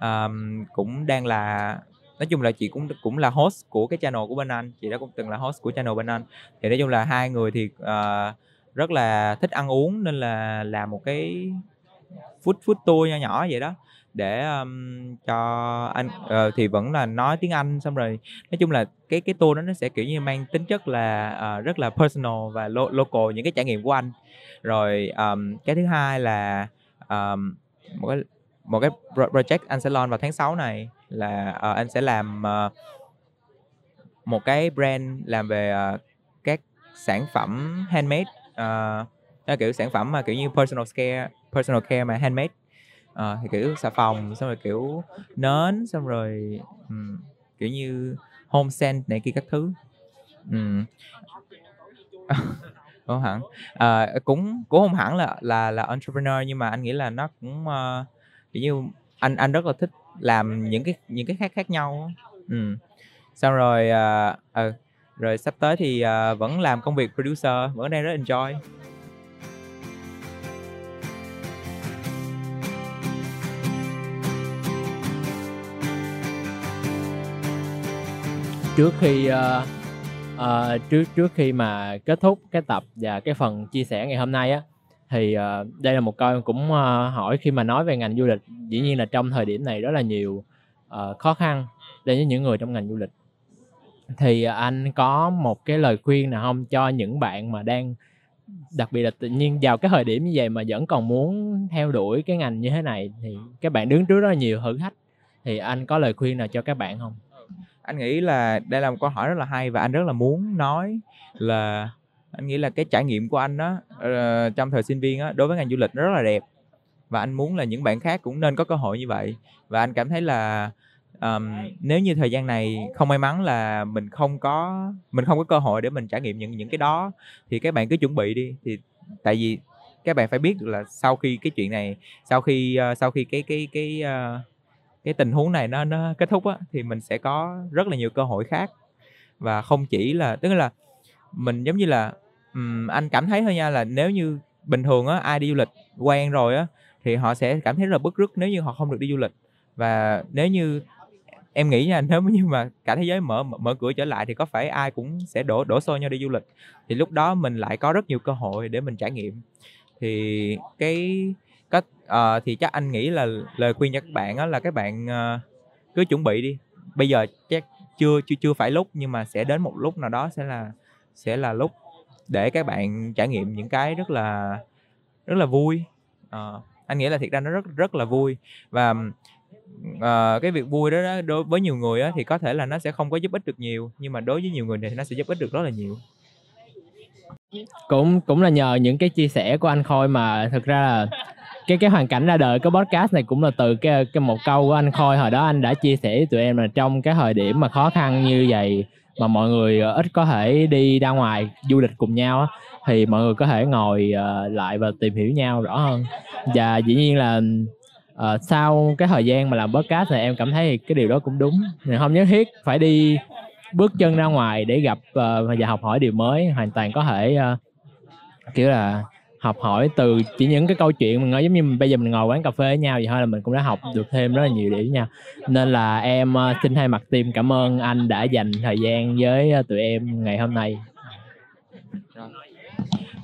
um, cũng đang là nói chung là chị cũng cũng là host của cái channel của bên anh chị đó cũng từng là host của channel bên anh. Thì nói chung là hai người thì uh, rất là thích ăn uống nên là làm một cái food food tour nho nhỏ vậy đó để um, cho anh uh, thì vẫn là nói tiếng Anh xong rồi nói chung là cái cái tour đó nó sẽ kiểu như mang tính chất là uh, rất là personal và lo- local những cái trải nghiệm của anh. Rồi um, cái thứ hai là um, một cái một cái project anh sẽ launch vào tháng 6 này là uh, anh sẽ làm uh, một cái brand làm về uh, các sản phẩm handmade uh, kiểu sản phẩm mà kiểu như personal care personal care mà handmade à, thì kiểu xà phòng xong rồi kiểu nến xong rồi um, kiểu như home scent này kia các thứ um. không hẳn à, cũng cũng không hẳn là là là entrepreneur nhưng mà anh nghĩ là nó cũng uh, kiểu như anh anh rất là thích làm những cái những cái khác khác nhau á. Xong rồi uh, uh, rồi sắp tới thì uh, vẫn làm công việc producer vẫn đang rất enjoy trước khi uh, uh, trước trước khi mà kết thúc cái tập và cái phần chia sẻ ngày hôm nay á thì uh, đây là một câu em cũng uh, hỏi khi mà nói về ngành du lịch. Dĩ nhiên là trong thời điểm này rất là nhiều uh, khó khăn đối với những người trong ngành du lịch. Thì anh có một cái lời khuyên nào không cho những bạn mà đang đặc biệt là tự nhiên vào cái thời điểm như vậy mà vẫn còn muốn theo đuổi cái ngành như thế này thì các bạn đứng trước rất là nhiều thử thách. Thì anh có lời khuyên nào cho các bạn không? Anh nghĩ là đây là một câu hỏi rất là hay và anh rất là muốn nói là anh nghĩ là cái trải nghiệm của anh đó uh, ờ, trong thời sinh viên đó, đối với ngành du lịch rất là đẹp. Và anh muốn là những bạn khác cũng nên có cơ hội như vậy. Và anh cảm thấy là um, nếu như thời gian này không may mắn là mình không có mình không có cơ hội để mình trải nghiệm những những cái đó thì các bạn cứ chuẩn bị đi. Thì tại vì các bạn phải biết là sau khi cái chuyện này sau khi uh, sau khi cái cái cái uh, cái tình huống này nó nó kết thúc á thì mình sẽ có rất là nhiều cơ hội khác. Và không chỉ là tức là mình giống như là um, anh cảm thấy thôi nha là nếu như bình thường á ai đi du lịch quen rồi á thì họ sẽ cảm thấy rất là bức rứt nếu như họ không được đi du lịch. Và nếu như em nghĩ nha nếu như mà cả thế giới mở mở cửa trở lại thì có phải ai cũng sẽ đổ đổ xô nhau đi du lịch? Thì lúc đó mình lại có rất nhiều cơ hội để mình trải nghiệm. Thì cái cách uh, thì chắc anh nghĩ là lời khuyên cho các bạn đó là các bạn uh, cứ chuẩn bị đi. Bây giờ chắc chưa chưa chưa phải lúc nhưng mà sẽ đến một lúc nào đó sẽ là sẽ là lúc để các bạn trải nghiệm những cái rất là rất là vui. Uh, anh nghĩ là thiệt ra nó rất rất là vui. Và uh, cái việc vui đó, đó đối với nhiều người đó, thì có thể là nó sẽ không có giúp ích được nhiều nhưng mà đối với nhiều người thì nó sẽ giúp ích được rất là nhiều. Cũng cũng là nhờ những cái chia sẻ của anh Khôi mà thực ra là cái cái hoàn cảnh ra đời cái podcast này cũng là từ cái cái một câu của anh Khôi hồi đó anh đã chia sẻ với tụi em là trong cái thời điểm mà khó khăn như vậy mà mọi người ờ, ít có thể đi ra ngoài du lịch cùng nhau á thì mọi người có thể ngồi uh, lại và tìm hiểu nhau rõ hơn. Và dĩ nhiên là uh, sau cái thời gian mà làm podcast này em cảm thấy cái điều đó cũng đúng. Không nhất thiết phải đi bước chân ra ngoài để gặp uh, và học hỏi điều mới hoàn toàn có thể uh, kiểu là học hỏi từ chỉ những cái câu chuyện mình nói giống như mình, bây giờ mình ngồi quán cà phê với nhau vậy thôi là mình cũng đã học được thêm rất là nhiều điều với nhau. Nên là em ờ, xin thay mặt team cảm ơn anh đã dành thời gian với ờ, tụi em ngày hôm nay.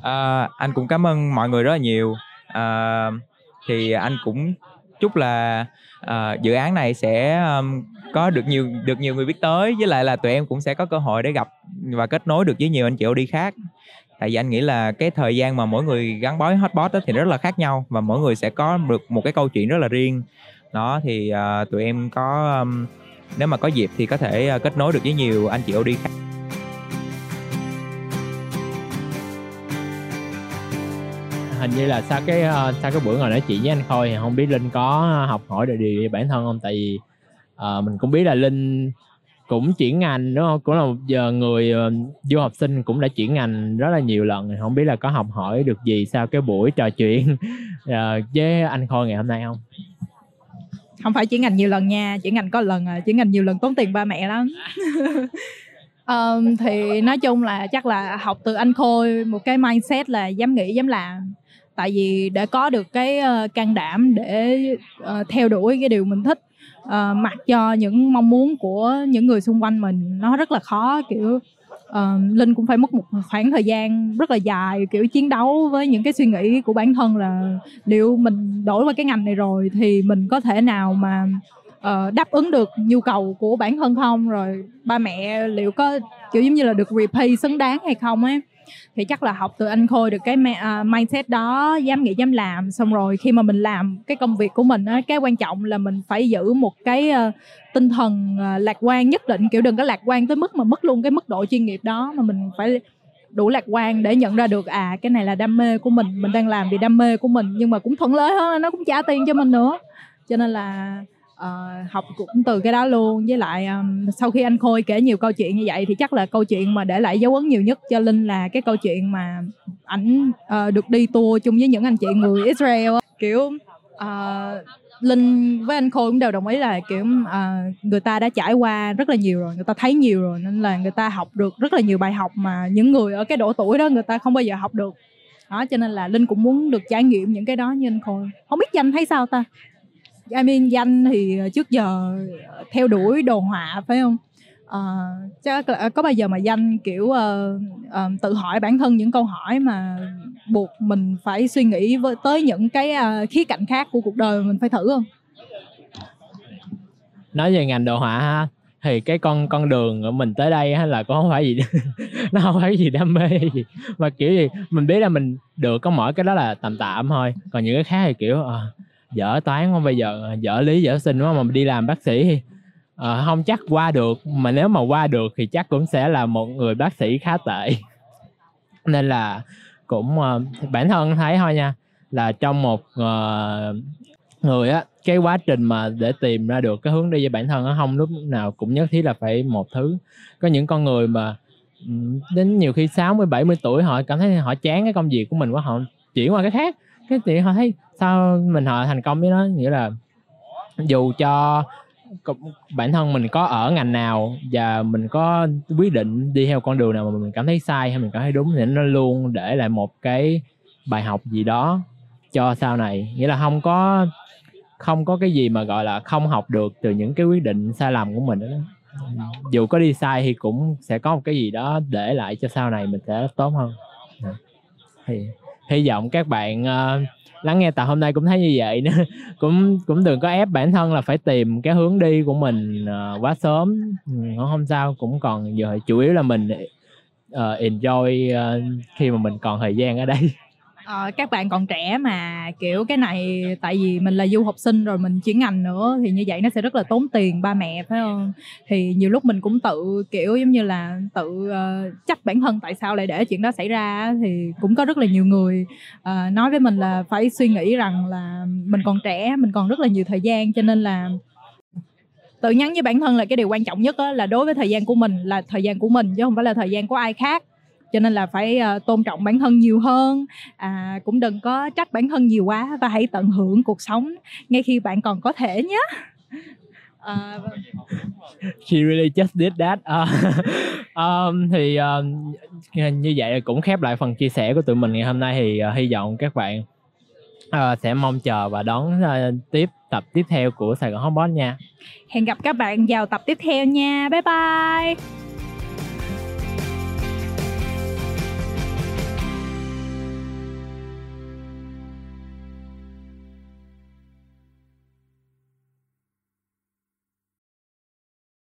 À, anh cũng cảm ơn mọi người rất là nhiều. À, thì anh cũng chúc là uh, dự án này sẽ um, có được nhiều được nhiều người biết tới với lại là tụi em cũng sẽ có cơ hội để gặp và kết nối được với nhiều anh chị đi khác tại vì anh nghĩ là cái thời gian mà mỗi người gắn bó với hotbot thì rất là khác nhau và mỗi người sẽ có được một cái câu chuyện rất là riêng. Đó thì uh, tụi em có um, nếu mà có dịp thì có thể uh, kết nối được với nhiều anh chị đi khác. Hình như là sau cái uh, sau cái buổi ngồi nói chuyện với anh Khôi thì không biết Linh có học hỏi được điều bản thân không? Tại vì uh, mình cũng biết là Linh cũng chuyển ngành đúng không? Cũng là một giờ người uh, du học sinh cũng đã chuyển ngành rất là nhiều lần không biết là có học hỏi được gì sau cái buổi trò chuyện uh, với anh Khôi ngày hôm nay không? Không phải chuyển ngành nhiều lần nha chuyển ngành có lần à chuyển ngành nhiều lần tốn tiền ba mẹ lắm. Um, thì nói chung là chắc là học từ anh Khôi một cái mindset là dám nghĩ dám làm. Tại vì để có được cái uh, can đảm để uh, theo đuổi cái điều mình thích uh, mặc cho những mong muốn của những người xung quanh mình nó rất là khó kiểu uh, linh cũng phải mất một khoảng thời gian rất là dài kiểu chiến đấu với những cái suy nghĩ của bản thân là liệu mình đổi qua cái ngành này rồi thì mình có thể nào mà uh, đáp ứng được nhu cầu của bản thân không? Rồi ba mẹ liệu có kiểu giống như là được repay xứng đáng hay không ấy? Thì chắc là học từ anh khôi được cái à, mindset đó, dám nghĩ, dám làm. Xong rồi khi mà mình làm cái công việc của mình á, cái quan trọng là mình phải giữ một cái ờ, tinh thần ờ, lạc quan nhất định. Kiểu đừng có lạc quan tới mức mà mất luôn cái mức độ chuyên nghiệp đó, mà mình phải đủ lạc quan để nhận ra được à cái này là đam mê của mình mình đang làm vì đam mê của mình. Nhưng mà cũng thuận lợi hơn, nó cũng trả tiền cho mình nữa. Cho nên là uh, học cũng từ cái đó luôn. Với lại um, sau khi anh khôi kể nhiều câu chuyện như vậy thì chắc là câu chuyện mà để lại dấu ấn nhiều nhất cho linh là cái câu chuyện mà ảnh uh, được đi tour chung với những anh chị người israel kiểu uh, linh với anh khôi cũng đều đồng ý là kiểu uh, người ta đã trải qua rất là nhiều rồi người ta thấy nhiều rồi nên là người ta học được rất là nhiều bài học mà những người ở cái độ tuổi đó người ta không bao giờ học được. Đó cho nên là linh cũng muốn được trải nghiệm những cái đó như anh khôi. Không biết danh thấy sao ta? I mean danh thì trước giờ theo đuổi đồ họa phải không? Uh, chắc là ờ, có bao giờ mà danh kiểu uh, uh, tự hỏi bản thân những câu hỏi mà buộc mình phải suy nghĩ với tới những cái uh, khía cạnh khác của cuộc đời mình phải thử không? Nói về ngành đồ họa ha thì cái con con đường của mình tới đây hay là cũng không phải gì nó không phải gì đam mê gì mà kiểu gì mình biết là mình được có mỗi cái đó là tạm tạm thôi còn những cái khác thì kiểu à, dở toán không bây giờ dở lý dở sinh quá mà đi làm bác sĩ. Thì không chắc qua được mà nếu mà qua được thì chắc cũng sẽ là một người bác sĩ khá tệ. Nên là cũng uh, bản thân thấy thôi nha là trong một uh, người á cái quá trình mà để tìm ra được cái hướng đi cho bản thân nó không lúc nào cũng nhất thiết là phải một thứ. Có những con người mà ừ, đến nhiều khi 60 70 tuổi họ cảm thấy họ chán cái công việc của mình quá họ chuyển qua cái khác. Cái thì họ thấy sao mình họ thành công với nó? Nghĩa là dù cho bản thân mình có ở ngành nào và mình có quyết định đi theo con đường nào mà mình cảm thấy sai hay mình cảm thấy đúng thì nó luôn để lại một cái bài học gì đó cho sau này. Nghĩa là không có không có cái gì mà gọi là không học được từ những cái quyết định sai lầm của mình đó. Dù có đi sai thì cũng sẽ có một cái gì đó để lại cho sau này mình sẽ tốt hơn. Dạ. Thì hy vọng các bạn uh, lắng nghe tập hôm nay cũng thấy như vậy nữa. Cũng cũng đừng có ép bản thân là phải tìm cái hướng đi của mình uh, quá sớm. Ừ, không sao cũng còn giờ chủ yếu là mình uh, enjoy uh, khi mà mình còn thời gian ở đây. Ờ, các bạn còn trẻ mà kiểu cái này tại vì mình là du học sinh rồi mình chuyển ngành nữa thì như vậy nó sẽ rất là tốn tiền ba mẹ phải không? Thì nhiều lúc mình cũng tự kiểu giống như là tự uh, trách bản thân tại sao lại để chuyện đó xảy ra thì cũng có rất là nhiều người uh, nói với mình là phải suy nghĩ rằng là mình còn trẻ mình còn rất là nhiều thời gian cho nên là tự nhắn với bản thân là cái điều quan trọng nhất là đối với thời gian của mình là thời gian của mình chứ không phải là thời gian của ai khác cho nên là phải uh, tôn trọng bản thân nhiều hơn. À, cũng đừng có trách bản thân nhiều quá và hãy tận hưởng cuộc sống ngay khi bạn còn có thể nhé. À, she really just did that. Uh, um, thì um, như vậy cũng khép lại phần chia sẻ của tụi mình ngày hôm nay thì uh, hy vọng các bạn uh, sẽ mong chờ và đón uh, tiếp tập tiếp theo của Sài Gòn Hotbot nha. Hẹn gặp các bạn vào tập tiếp theo nha. Bye bye